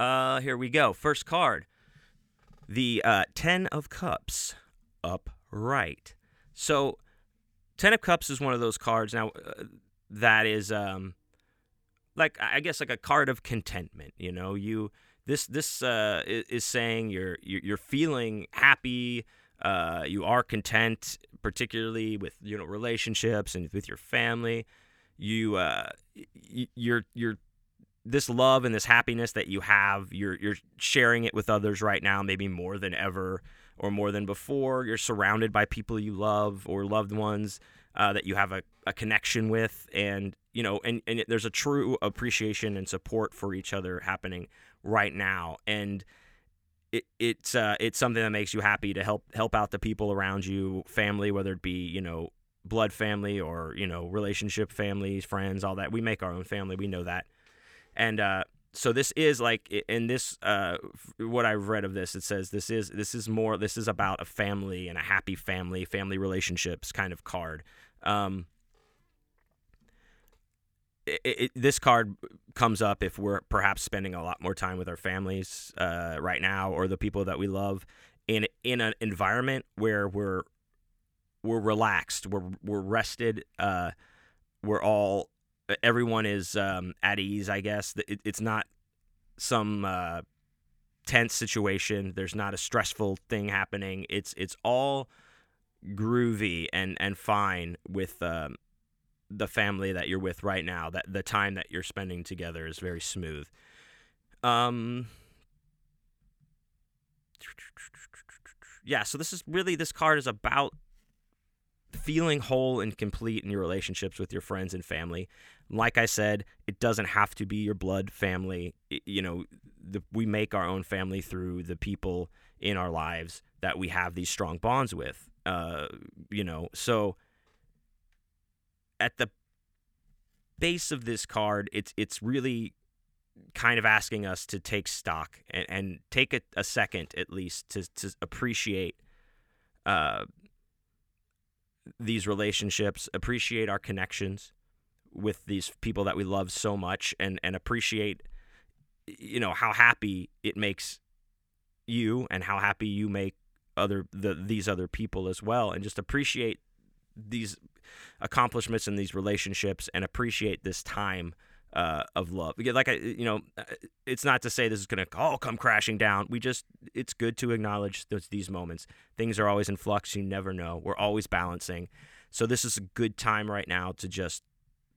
[SPEAKER 1] uh here we go. First card. The uh 10 of cups upright. So 10 of cups is one of those cards now uh, that is um like I guess like a card of contentment, you know. You this this uh, is saying you're you're feeling happy, uh, you are content, particularly with you know relationships and with your family. You uh, you're you're this love and this happiness that you have. You're you're sharing it with others right now, maybe more than ever or more than before. You're surrounded by people you love or loved ones uh, that you have a, a connection with, and you know, and and there's a true appreciation and support for each other happening right now, and it, it's uh, it's something that makes you happy to help help out the people around you, family, whether it be you know blood family or you know relationship families, friends, all that. We make our own family, we know that, and uh, so this is like in this uh, what I've read of this, it says this is this is more this is about a family and a happy family, family relationships kind of card. Um, it, it, this card comes up if we're perhaps spending a lot more time with our families uh, right now or the people that we love in in an environment where we're we're relaxed, we're we're rested, uh, we're all everyone is um, at ease. I guess it, it's not some uh, tense situation. There's not a stressful thing happening. It's it's all groovy and and fine with um, the family that you're with right now. That the time that you're spending together is very smooth. Um, yeah. So this is really this card is about feeling whole and complete in your relationships with your friends and family. Like I said, it doesn't have to be your blood family. It, you know, the, we make our own family through the people in our lives that we have these strong bonds with. Uh, you know, so at the base of this card, it's it's really kind of asking us to take stock and, and take a, a second at least to, to appreciate uh, these relationships, appreciate our connections with these people that we love so much, and and appreciate you know how happy it makes you and how happy you make other the these other people as well, and just appreciate these accomplishments in these relationships and appreciate this time uh, of love. Like I, you know, uh, it's not to say this is gonna all come crashing down. We just, it's good to acknowledge those, these moments. Things are always in flux. You never know. We're always balancing. So this is a good time right now to just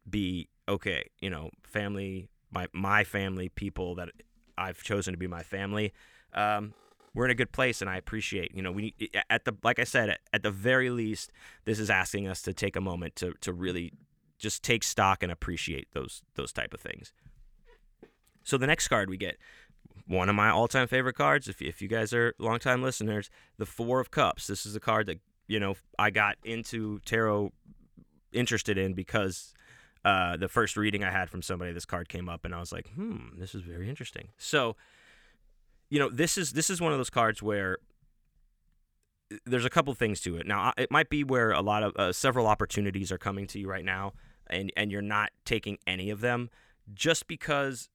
[SPEAKER 1] be okay. You know, family, my my family, people that I've chosen to be my family. Um, we're in a good place and I appreciate, you know, we at the like I said at the very least this is asking us to take a moment to to really just take stock and appreciate those those type of things. So the next card we get one of my all-time favorite cards if if you guys are longtime listeners, the 4 of cups. This is a card that, you know, I got into tarot interested in because uh, the first reading I had from somebody, this card came up, and I was like, "Hmm, this is very interesting." So, you know, this is this is one of those cards where there's a couple things to it. Now, it might be where a lot of uh, several opportunities are coming to you right now, and and you're not taking any of them just because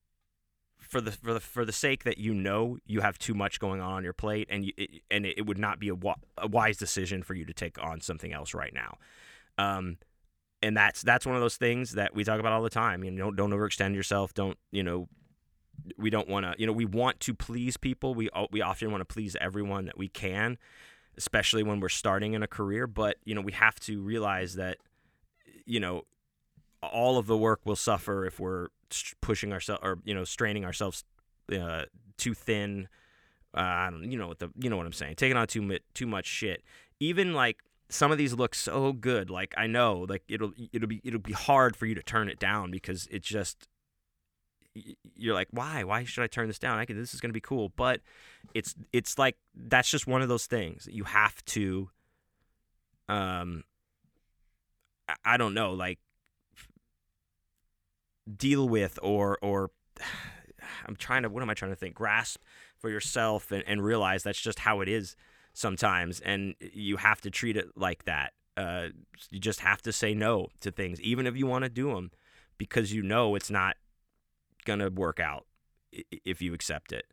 [SPEAKER 1] for the for the for the sake that you know you have too much going on on your plate, and you, it, and it would not be a, a wise decision for you to take on something else right now. Um, and that's that's one of those things that we talk about all the time. You know, don't don't overextend yourself. Don't you know we don't want to you know we want to please people. We we often want to please everyone that we can especially when we're starting in a career. But you know we have to realize that you know all of the work will suffer if we're pushing ourselves or you know straining ourselves uh, too thin. Uh, I don't you know what the you know what I'm saying taking on too too much shit. Even like some of these look so good like I know like it'll it'll be it'll be hard for you to turn it down because it's just you're like, why? Why should I turn this down? I can. This is going to be cool, but it's it's like that's just one of those things you have to. Um. I don't know, like deal with or or I'm trying to what am I trying to think grasp for yourself and, and realize that's just how it is sometimes, and you have to treat it like that. Uh, you just have to say no to things, even if you want to do them, because you know it's not gonna work out if you accept it.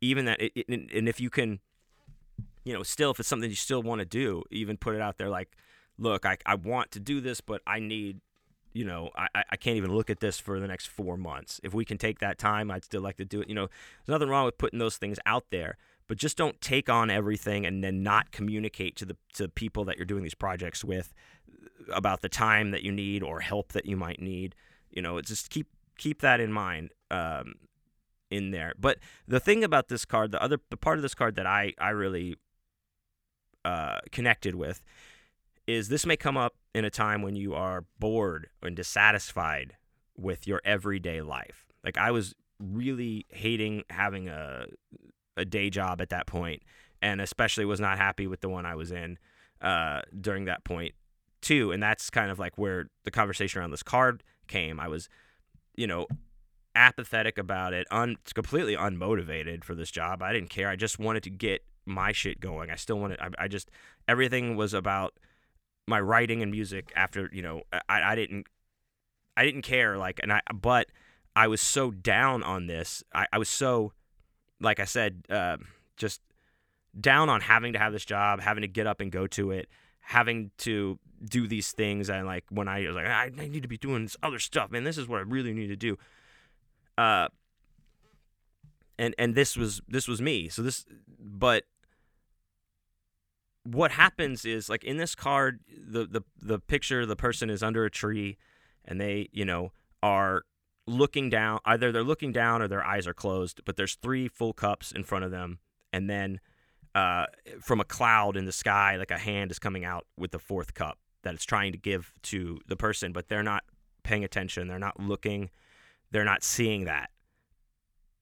[SPEAKER 1] Even that, it, and if you can, you know, still if it's something you still want to do, even put it out there like, look, I, I want to do this, but I need, you know, I, I can't even look at this for the next four months. If we can take that time, I'd still like to do it. You know, there's nothing wrong with putting those things out there, but just don't take on everything and then not communicate to the to people that you're doing these projects with about the time that you need or help that you might need. You know, just keep keep that in mind. Um, in there. But the thing about this card, the other the part of this card that I I really uh, connected with is this may come up in a time when you are bored and dissatisfied with your everyday life. Like I was really hating having a a day job at that point, and especially was not happy with the one I was in uh, during that point too. And that's kind of like where the conversation around this card came. I was, you know, apathetic about it, un completely unmotivated for this job. I didn't care. I just wanted to get my shit going. I still wanted. I, I just everything was about my writing and music. After you know, I, I didn't I didn't care like, and I but I was so down on this. I, I was so like I said, uh, just down on having to have this job, having to get up and go to it, having to do these things. And like when I was like, I, need to be doing this other stuff, man. This is what I really need to do. Uh, and and this was this was me. So this, but what happens is like in this card, the the the picture, the person is under a tree, and they you know are looking down. Either they're looking down or their eyes are closed. But there's three full cups in front of them, and then uh, from a cloud in the sky, like a hand is coming out with the fourth cup that it's trying to give to the person, but they're not paying attention. They're not looking they're not seeing that.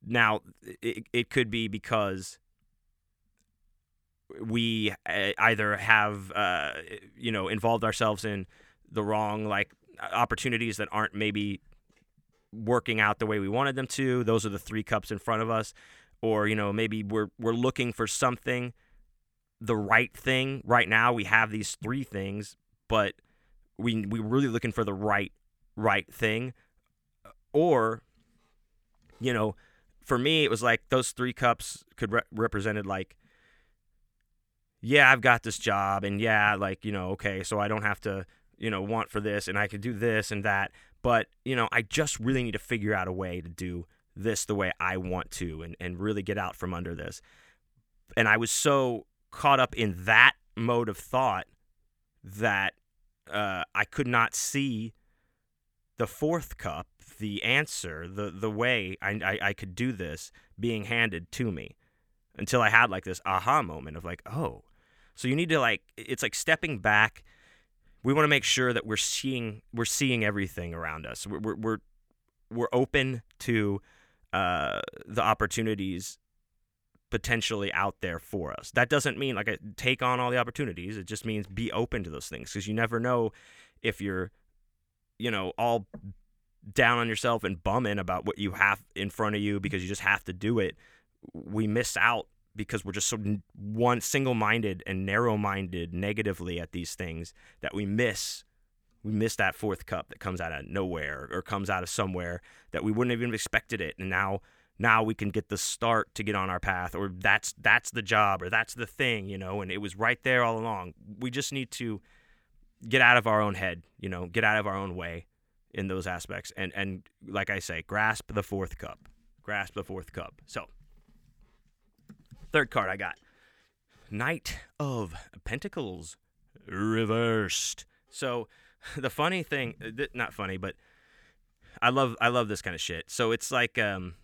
[SPEAKER 1] Now, it, it could be because we uh, either have, uh, you know, involved ourselves in the wrong, like, opportunities that aren't maybe working out the way we wanted them to. Those are the three cups in front of us. Or, you know, maybe we're, we're looking for something, the right thing. Right now, we have these three things, but we, we're really looking for the right, right thing or you know for me it was like those three cups could re- represented like yeah i've got this job and yeah like you know okay so i don't have to you know want for this and i could do this and that but you know i just really need to figure out a way to do this the way i want to and, and really get out from under this and i was so caught up in that mode of thought that uh, i could not see the fourth cup the answer, the the way I, I, I could do this being handed to me until I had like this aha moment of like, oh. So you need to like it's like stepping back. We want to make sure that we're seeing we're seeing everything around us. We're we're we're, we're open to uh, the opportunities potentially out there for us. That doesn't mean like take on all the opportunities. It just means be open to those things because you never know if you're you know all down on yourself and bumming about what you have in front of you because you just have to do it, we miss out because we're just so one single-minded and narrow-minded negatively at these things that we miss we miss that fourth cup that comes out of nowhere or comes out of somewhere that we wouldn't even have expected it and now now we can get the start to get on our path or that's that's the job or that's the thing you know and it was right there all along we just need to get out of our own head you know get out of our own way in those aspects and and like I say, grasp the fourth cup. Grasp the fourth cup. So, third card I got. Knight of Pentacles reversed. So, the funny thing, uh, not funny, but I love I love this kind of shit. So it's like um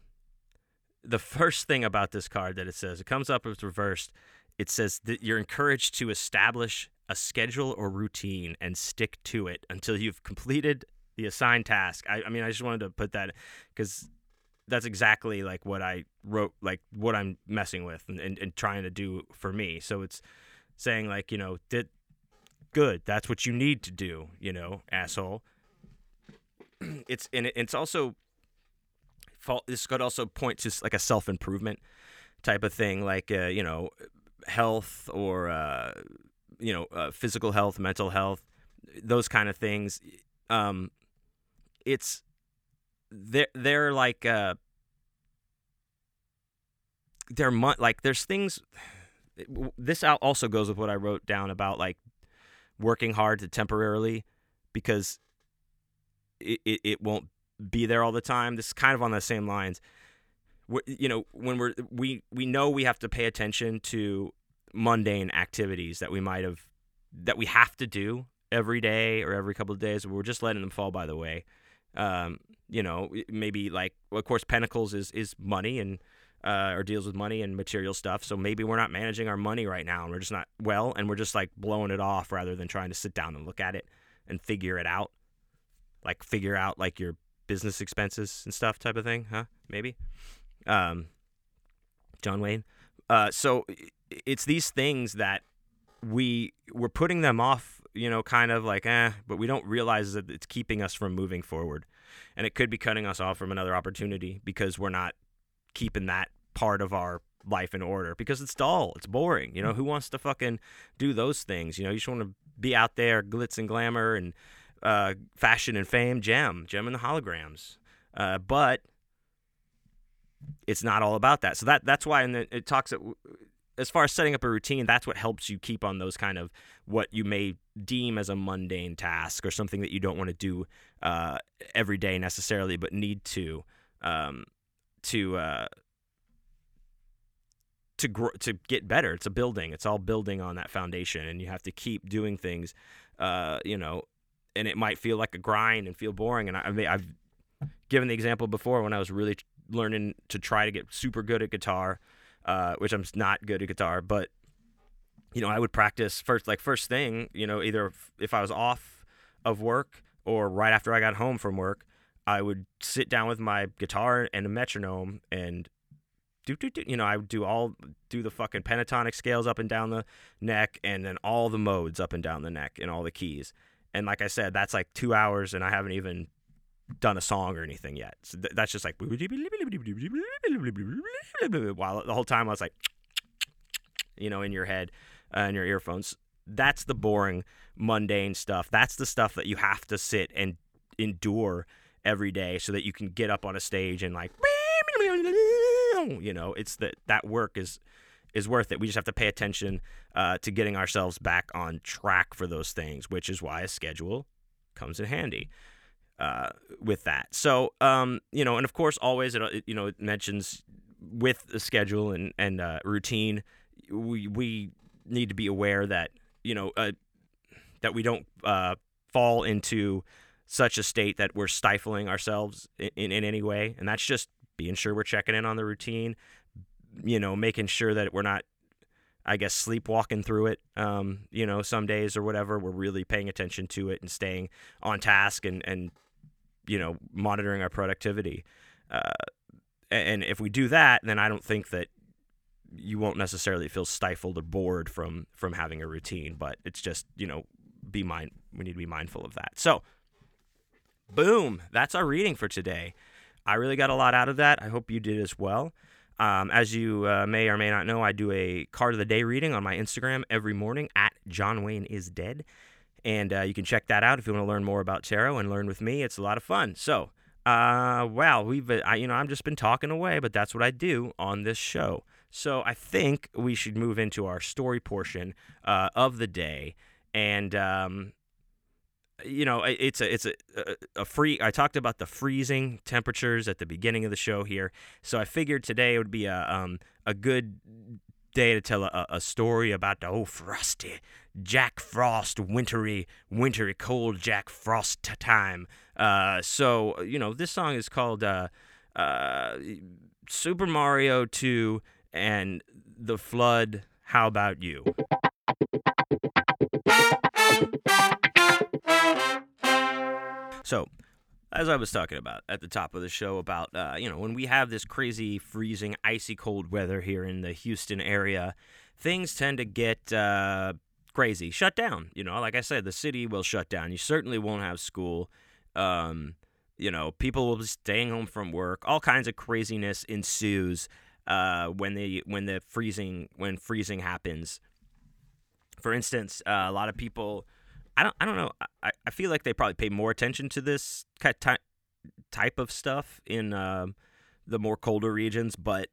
[SPEAKER 1] the first thing about this card that it says, it comes up it's reversed. It says that you're encouraged to establish a schedule or routine and stick to it until you've completed the assigned task. I, I mean, I just wanted to put that because that's exactly like what I wrote, like what I'm messing with and, and, and trying to do for me. So it's saying like, you know, did good. That's what you need to do, you know, asshole. it's and it's also fault. this could also point to like a self improvement type of thing, like uh, you know, health or uh, you know uh, physical health, mental health, those kind of things. Um, it's they're they're like uh, they're like there's things. This also goes with what I wrote down about like working hard to temporarily because it, it, it won't be there all the time. This is kind of on the same lines. we you know, when we're we we know we have to pay attention to mundane activities that we might have that we have to do every day or every couple of days. We're just letting them fall by the way. Um, you know, maybe like of course Pentacles is is money and uh, or deals with money and material stuff. So maybe we're not managing our money right now and we're just not well and we're just like blowing it off rather than trying to sit down and look at it and figure it out. Like figure out like your business expenses and stuff type of thing, huh? Maybe. Um, John Wayne. Uh, so it's these things that we we're putting them off, you know, kind of like eh, but we don't realize that it's keeping us from moving forward, and it could be cutting us off from another opportunity because we're not keeping that part of our life in order because it's dull, it's boring. You know, who wants to fucking do those things? You know, you just want to be out there, glitz and glamour and uh, fashion and fame, Jem, Jem and the holograms. Uh, but it's not all about that. So that that's why, and it talks as far as setting up a routine. That's what helps you keep on those kind of what you may deem as a mundane task or something that you don't want to do uh, every day necessarily, but need to um, to uh, to grow to get better. It's a building. It's all building on that foundation, and you have to keep doing things. Uh, you know, and it might feel like a grind and feel boring. And I, I mean, I've given the example before when I was really learning to try to get super good at guitar, uh, which I'm not good at guitar, but you know, I would practice first, like first thing, you know, either if I was off of work or right after I got home from work, I would sit down with my guitar and a metronome and do, do, do, you know, I would do all, do the fucking pentatonic scales up and down the neck and then all the modes up and down the neck and all the keys. And like I said, that's like two hours, and I haven't even done a song or anything yet. So th- that's just like while the whole time I was like, you know, in your head uh, and your earphones. That's the boring, mundane stuff. That's the stuff that you have to sit and endure every day so that you can get up on a stage and like, you know, it's that that work is is worth it. We just have to pay attention uh, to getting ourselves back on track for those things, which is why a schedule comes in handy uh, with that. So, um, you know, and of course, always it, you know it mentions with the schedule and and uh, routine, we we need to be aware that you know uh, that we don't uh, fall into such a state that we're stifling ourselves in, in, in any way, and that's just being sure we're checking in on the routine, you know, making sure that we're not, I guess, sleepwalking through it. Um, you know, some days or whatever, we're really paying attention to it and staying on task and and you know monitoring our productivity. Uh, and if we do that, then I don't think that you won't necessarily feel stifled or bored from from having a routine. But it's just you know be mind we need to be mindful of that. So, boom, that's our reading for today. I really got a lot out of that. I hope you did as well. Um, as you uh, may or may not know, I do a card of the day reading on my Instagram every morning at John Wayne is dead, and uh, you can check that out if you want to learn more about tarot and learn with me. It's a lot of fun. So, uh, wow, we've I, you know I'm just been talking away, but that's what I do on this show. So I think we should move into our story portion uh, of the day, and um, you know, it's a it's a, a free. I talked about the freezing temperatures at the beginning of the show here, so I figured today would be a um a good day to tell a, a story about the old frosty Jack Frost wintry wintry cold Jack Frost time. Uh, so you know, this song is called uh, uh, Super Mario Two and the Flood. How about you? So, as I was talking about at the top of the show, about uh, you know when we have this crazy, freezing, icy cold weather here in the Houston area, things tend to get uh, crazy, shut down. You know, like I said, the city will shut down. You certainly won't have school. Um, you know, people will be staying home from work. All kinds of craziness ensues. uh, when the when the freezing when freezing happens. For instance, uh, a lot of people, I don't I don't know. I, I feel like they probably pay more attention to this type of stuff in uh, the more colder regions, but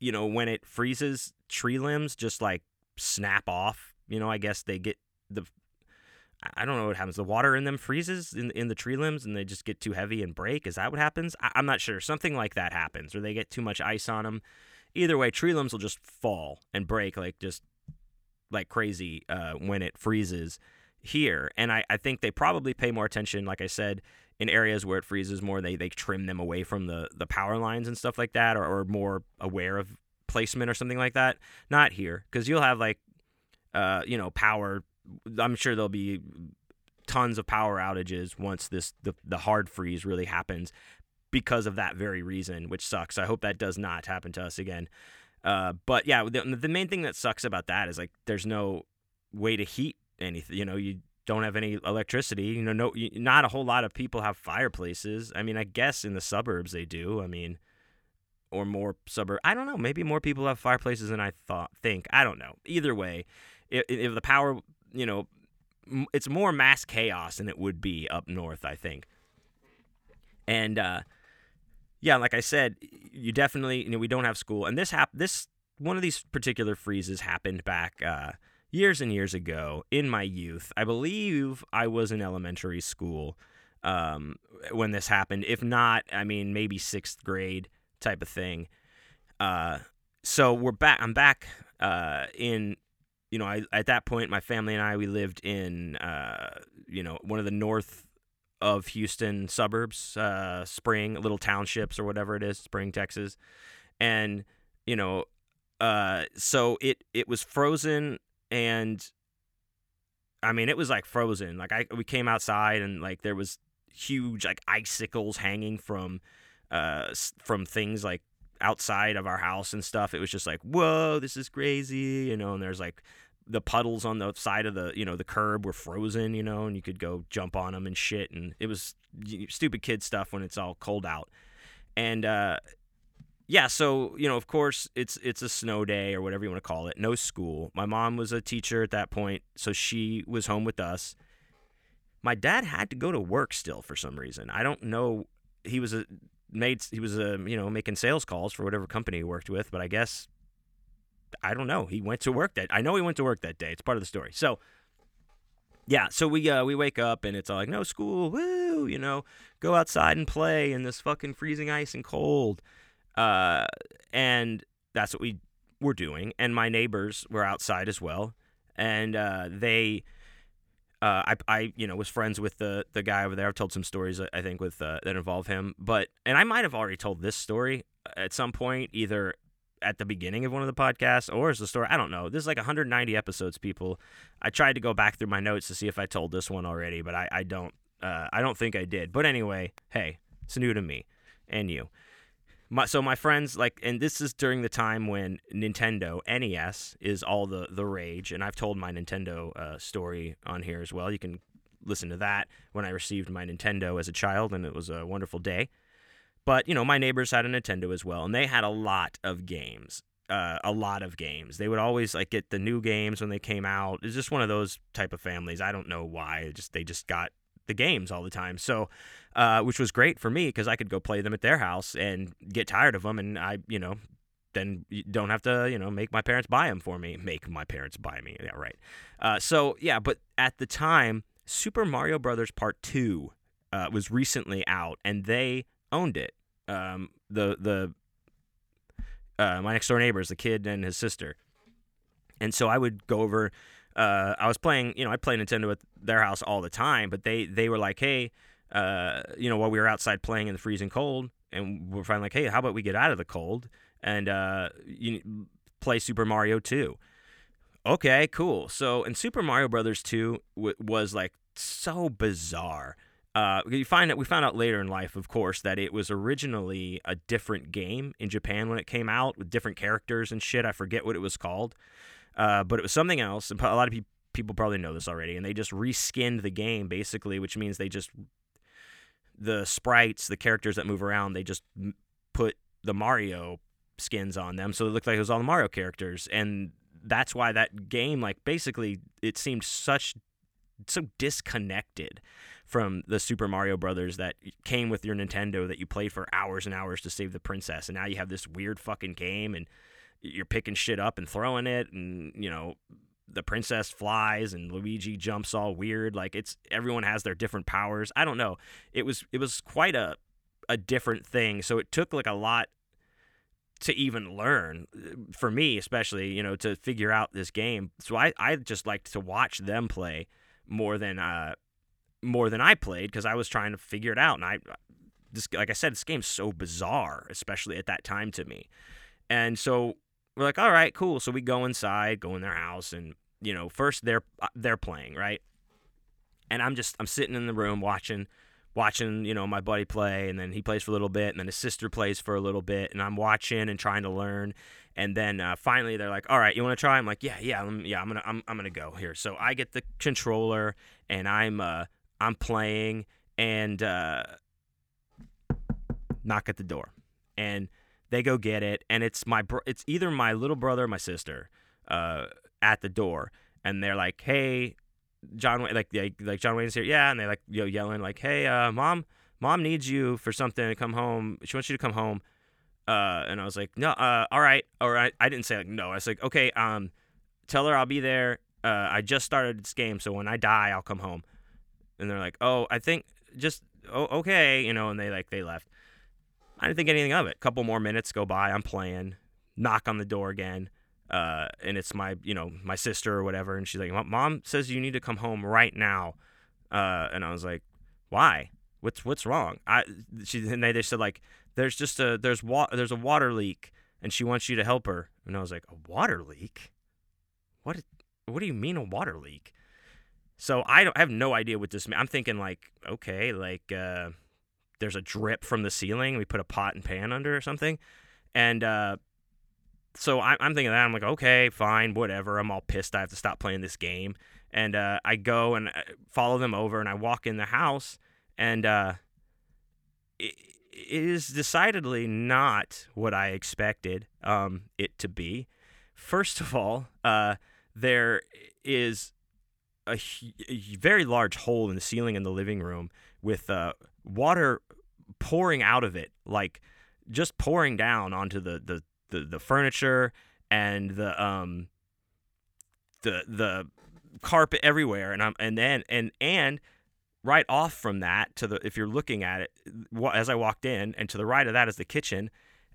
[SPEAKER 1] you know when it freezes, tree limbs just like snap off. You know, I guess they get the I don't know what happens. The water in them freezes in in the tree limbs, and they just get too heavy and break. Is that what happens? I, am not sure. Something like that happens, or they get too much ice on them. Either way, tree limbs will just fall and break like just like crazy uh, when it freezes here. And I, I think they probably pay more attention, like I said, in areas where it freezes more. They they trim them away from the the power lines and stuff like that, or, or more aware of placement or something like that. Not here, because you'll have like uh, you know power I'm sure there'll be tons of power outages once this the, the hard freeze really happens because of that very reason, which sucks. I hope that does not happen to us again. Uh, but yeah, the, the main thing that sucks about that is like there's no way to heat anything. You know, you don't have any electricity. You know, no, not a whole lot of people have fireplaces. I mean, I guess in the suburbs they do. I mean, or more suburb. I don't know. Maybe more people have fireplaces than I thought. Think. I don't know. Either way, if, if the power you know, it's more mass chaos than it would be up north, I think. And uh, yeah, like I said, you definitely, you know, we don't have school, and this hap- this one of these particular freezes happened back uh, years and years ago in my youth. I believe I was in elementary school um, when this happened. If not, I mean, maybe sixth grade type of thing. Uh, so we're back. I'm back uh, in you know, I at that point, my family and I we lived in, uh, you know, one of the north of Houston suburbs, uh, Spring, little townships or whatever it is, Spring, Texas, and you know, uh, so it it was frozen and. I mean, it was like frozen. Like I, we came outside and like there was huge like icicles hanging from, uh, from things like outside of our house and stuff. It was just like, whoa, this is crazy, you know. And there's like the puddles on the side of the you know the curb were frozen, you know, and you could go jump on them and shit. And it was stupid kid stuff when it's all cold out. And uh, yeah, so you know, of course, it's it's a snow day or whatever you want to call it. No school. My mom was a teacher at that point, so she was home with us. My dad had to go to work still for some reason. I don't know. He was a made he was a you know making sales calls for whatever company he worked with, but I guess I don't know. He went to work that. I know he went to work that day. It's part of the story. So yeah, so we uh, we wake up and it's all like no school, woo, you know, go outside and play in this fucking freezing ice and cold, uh, and that's what we were doing. And my neighbors were outside as well, and uh, they uh, I, I, you know, was friends with the the guy over there. I've told some stories, I think, with uh, that involve him. But and I might have already told this story at some point, either at the beginning of one of the podcasts or is the story. I don't know. This is like 190 episodes, people. I tried to go back through my notes to see if I told this one already, but I, I don't. Uh, I don't think I did. But anyway, hey, it's new to me and you. My, so my friends like and this is during the time when Nintendo NES is all the the rage and I've told my Nintendo uh, story on here as well. You can listen to that when I received my Nintendo as a child and it was a wonderful day. But you know, my neighbors had a Nintendo as well and they had a lot of games. Uh, a lot of games. They would always like get the new games when they came out. It's just one of those type of families. I don't know why. just they just got the games all the time. So, uh, which was great for me because I could go play them at their house and get tired of them, and I, you know, then don't have to, you know, make my parents buy them for me. Make my parents buy me. Yeah, right. Uh, so yeah, but at the time, Super Mario Brothers Part Two uh, was recently out, and they owned it. Um, the the uh, my next door neighbors, the kid and his sister, and so I would go over uh, I was playing, you know, I play Nintendo at their house all the time, but they they were like, hey, uh, you know, while we were outside playing in the freezing cold, and we're finally like, hey, how about we get out of the cold and uh, you play Super Mario 2? Okay, cool. So, and Super Mario Brothers 2 w- was like so bizarre. Uh, you find out we found out later in life, of course, that it was originally a different game in Japan when it came out with different characters and shit. I forget what it was called. Uh, but it was something else. And a lot of pe- people probably know this already. And they just reskinned the game basically, which means they just the sprites, the characters that move around, they just put the Mario skins on them, so it looked like it was all the Mario characters, and that's why that game, like, basically, it seemed such so disconnected from the Super Mario Brothers that came with your Nintendo that you played for hours and hours to save the princess, and now you have this weird fucking game and you're picking shit up and throwing it, and you know the princess flies and Luigi jumps all weird. Like it's everyone has their different powers. I don't know. It was it was quite a a different thing. So it took like a lot to even learn for me especially you know to figure out this game so i i just liked to watch them play more than uh more than i played because i was trying to figure it out and i this like i said this game's so bizarre especially at that time to me and so we're like all right cool so we go inside go in their house and you know first they're they're playing right and i'm just i'm sitting in the room watching watching, you know, my buddy play, and then he plays for a little bit, and then his sister plays for a little bit, and I'm watching and trying to learn, and then uh, finally they're like, "All right, you want to try?" I'm like, "Yeah, yeah, I'm, yeah, I'm gonna, I'm, I'm gonna go here." So I get the controller, and I'm, uh, I'm playing, and uh, knock at the door, and they go get it, and it's my, bro- it's either my little brother or my sister, uh, at the door, and they're like, "Hey." John Wayne, like like, like John Wayne's here, yeah, and they like you know yelling like, "Hey, uh, mom, mom needs you for something come home. She wants you to come home." Uh, and I was like, "No, uh, all right, all right." I didn't say like no. I was like, "Okay, um, tell her I'll be there. Uh, I just started this game, so when I die, I'll come home." And they're like, "Oh, I think just oh, okay, you know." And they like they left. I didn't think anything of it. A couple more minutes go by. I'm playing. Knock on the door again uh, and it's my you know my sister or whatever, and she's like, "Mom says you need to come home right now," uh, and I was like, "Why? What's what's wrong?" I she and they just said like, "There's just a there's wa- there's a water leak, and she wants you to help her," and I was like, "A water leak? What? What do you mean a water leak?" So I don't I have no idea what this means. I'm thinking like, okay, like uh, there's a drip from the ceiling. We put a pot and pan under or something, and uh, so I, am thinking that I'm like, okay, fine, whatever. I'm all pissed. I have to stop playing this game, and uh, I go and uh, follow them over, and I walk in the house, and uh, it, it is decidedly not what I expected um, it to be. First of all, uh, there is a, a, very large hole in the ceiling in the living room with uh, water pouring out of it, like just pouring down onto the, the the the furniture and the um the the carpet everywhere. And I'm and then and and right off from that to the if you're looking at it as I walked in and to the right of that is the kitchen.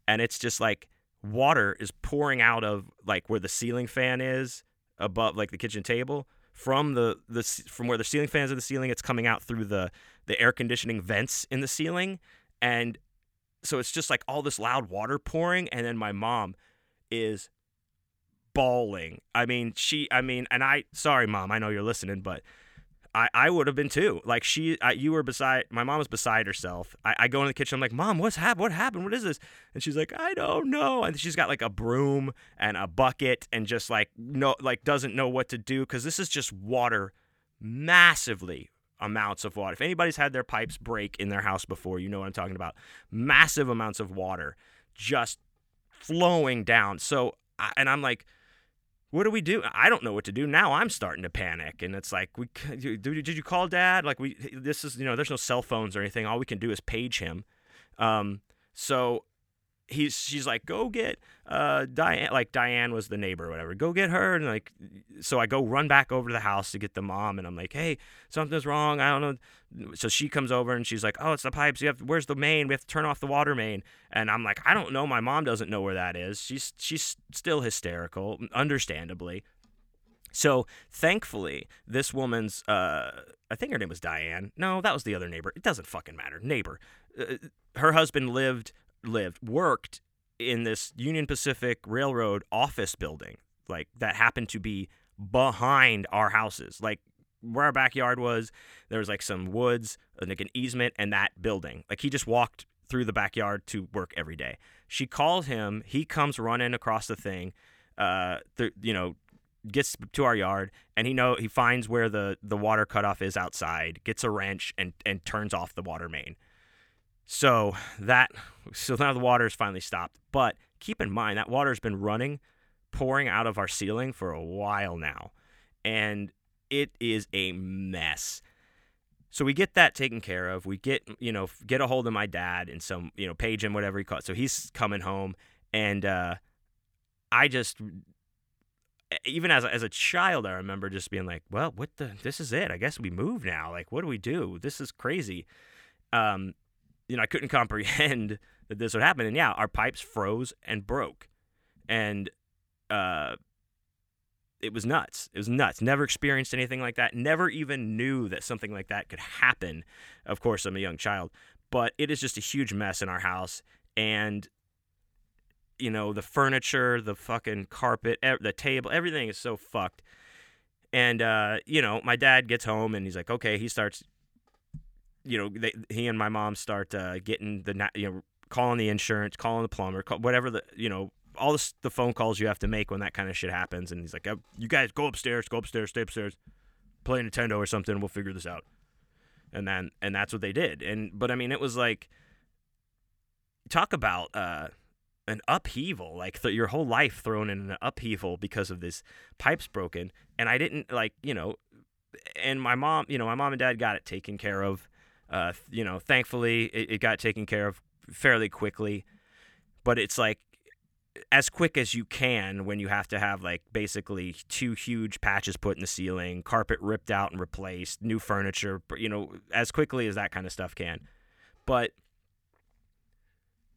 [SPEAKER 1] And it's just like water is pouring out of like where the ceiling fan is above like the kitchen table from the the from where the ceiling fans are the ceiling. It's coming out through the the air conditioning vents in the ceiling and so it's just like all this loud water pouring and then my mom is bawling. I mean she i mean and i sorry mom i know you're listening but i i would have been too. Like she I, you were beside my mom was beside herself. I, I go in the kitchen i'm like mom what's happened what happened? What is this? And she's like i don't know. And she's got like a broom and a bucket and just like no like doesn't know what to do because this is just water massively amounts of water. If anybody's had their pipes break in their house before, you know what I'm talking about. Massive amounts of water just flowing down. So, and I'm like, what do we do? I don't know what to do. Now I'm starting to panic, and it's like, we did you call dad? Like we, this is you know, there's no cell phones or anything. All we can do is page him. Um, so he's she's like go get uh Diane like Diane was the neighbor or whatever go get her and like so I go run back over to the house to get the mom and I'm like hey something's wrong I don't know. So she comes over and she's like oh it's the pipes you have where's the main we have to turn off the water main. And I'm like I don't know my mom doesn't know where that is she's she's still hysterical understandably. So thankfully this woman's uh I think her name was Diane no that was the other neighbor it doesn't fucking matter neighbor uh, her husband lived lived worked in this Union Pacific Railroad office building, like that happened to be behind our houses. Like where our backyard was, there was like some woods, like an easement, and that building. Like he just walked through the backyard to work every day. She called him. He comes running across the thing, uh, th- you know, gets to our yard, and he know he finds where the the water cutoff is outside, gets a wrench, and and turns off the water main. So that so now the water finally stopped. But keep in mind that water's been running, pouring out of our ceiling for a while now, and it is a mess. So we get that taken care of. We get you know get a hold of my dad and some you know page him whatever he calls. So he's coming home, and uh, I just even as a, as a child, I remember just being like, "Well, what the? This is it. I guess we move now. Like, what do we do? This is crazy." Um, you know, I couldn't comprehend that this would happen. And yeah, our pipes froze and broke, and uh, it was nuts. It was nuts. Never experienced anything like that. Never even knew that something like that could happen. Of course, I'm a young child, but it is just a huge mess in our house, and you know, the furniture, the fucking carpet, the table, everything is so fucked. And uh, you know, my dad gets home and he's like, okay, he starts, you know, they, he and my mom start uh, getting the, you know, calling the insurance, calling the plumber, call, whatever the, you know, all the, the phone calls you have to make when that kind of shit happens. And he's like, oh, you guys go upstairs, go upstairs, stay upstairs, play Nintendo or something. We'll figure this out. And then, and that's what they did. And, but I mean, it was like, talk about, uh, an upheaval, like th- your whole life thrown in an upheaval because of this pipes broken. And I didn't like, you know, and my mom, you know, my mom and dad got it taken care of. Uh, you know, thankfully it, it got taken care of fairly quickly. But it's like as quick as you can when you have to have like basically two huge patches put in the ceiling, carpet ripped out and replaced, new furniture, you know, as quickly as that kind of stuff can. But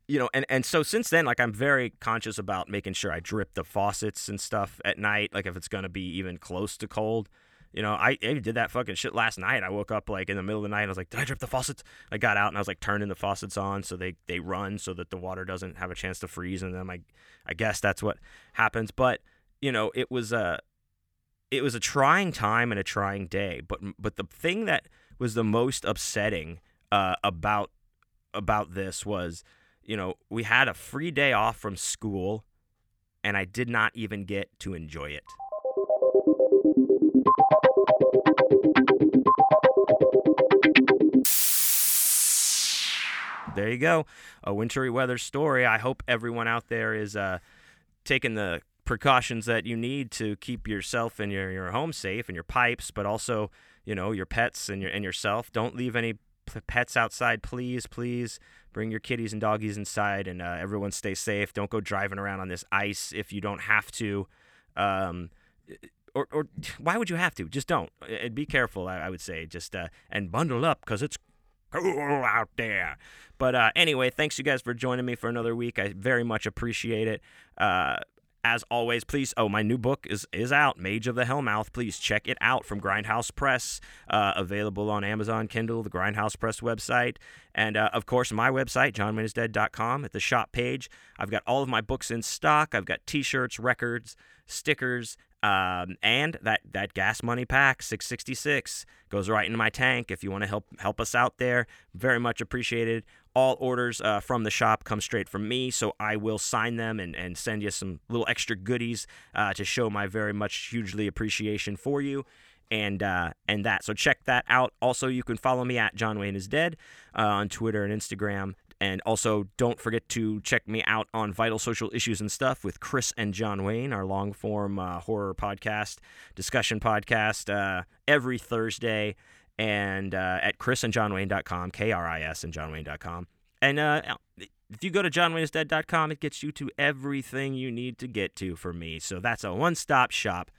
[SPEAKER 1] you know, and, and so since then, like I'm very conscious about making sure I drip the faucets and stuff at night, like if it's gonna be even close to cold. You know, I, I did that fucking shit last night. I woke up like in the middle of the night. And I was like, "Did I drip the faucets?" I got out and I was like turning the faucets on so they, they run so that the water doesn't have a chance to freeze. And then I I guess that's what happens. But you know, it was a it was a trying time and a trying day. But but the thing that was the most upsetting uh, about about this was you know, we had a free day off from school and I did not even get to enjoy it. There you go. A wintry weather story. I hope everyone out there is uh, taking the precautions that you need to keep yourself and your, your home safe and your pipes, but also, you know, your pets and your and yourself. Don't leave any pets outside, please, please. Bring your kitties and doggies inside, and uh, everyone stay safe. Don't go driving around on this ice if you don't have to. Um, or, or why would you have to? Just don't. And be careful. I, I would say just uh, and bundle up because it's cool out there. But uh, anyway, thanks you guys for joining me for another week. I very much appreciate it. Uh, as always, please. Oh, my new book is is out, Mage of the Hellmouth. Please check it out from Grindhouse Press, uh, available on Amazon Kindle, the Grindhouse Press website, and uh, of course my website, johnwayneisdead.com. At the shop page, I've got all of my books in stock. I've got T-shirts, records, stickers, um, and that that gas money pack 666 goes right into my tank. If you want to help help us out there, very much appreciated all orders uh, from the shop come straight from me, so I will sign them and, and send you some little extra goodies uh, to show my very much hugely appreciation for you. And uh, and that so check that out. Also, you can follow me at John Wayne is dead uh, on Twitter and Instagram. And also, don't forget to check me out on Vital Social Issues and Stuff with Kris and John Wayne, our long form uh, horror podcast, discussion podcast, uh, every Thursday and uh, at krisandjohnwayne.com, K R I S and johnwayne.com. And uh, if you go to johnwayneisdead.com, it gets you to everything you need to get to for me. So that's a one stop shop.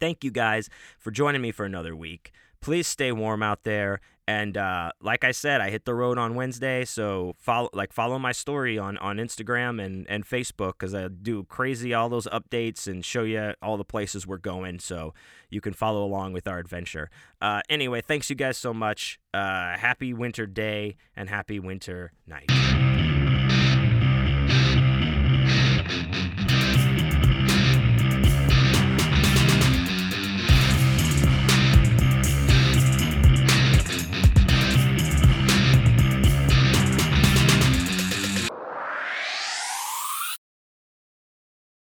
[SPEAKER 1] Thank you guys for joining me for another week. Please stay warm out there and uh, like I said, I hit the road on Wednesday, so follow like follow my story on, on Instagram and, and Facebook because I do crazy all those updates and show you all the places we're going, so you can follow along with our adventure. Uh, anyway, thanks you guys so much. Uh, happy winter day and happy winter night.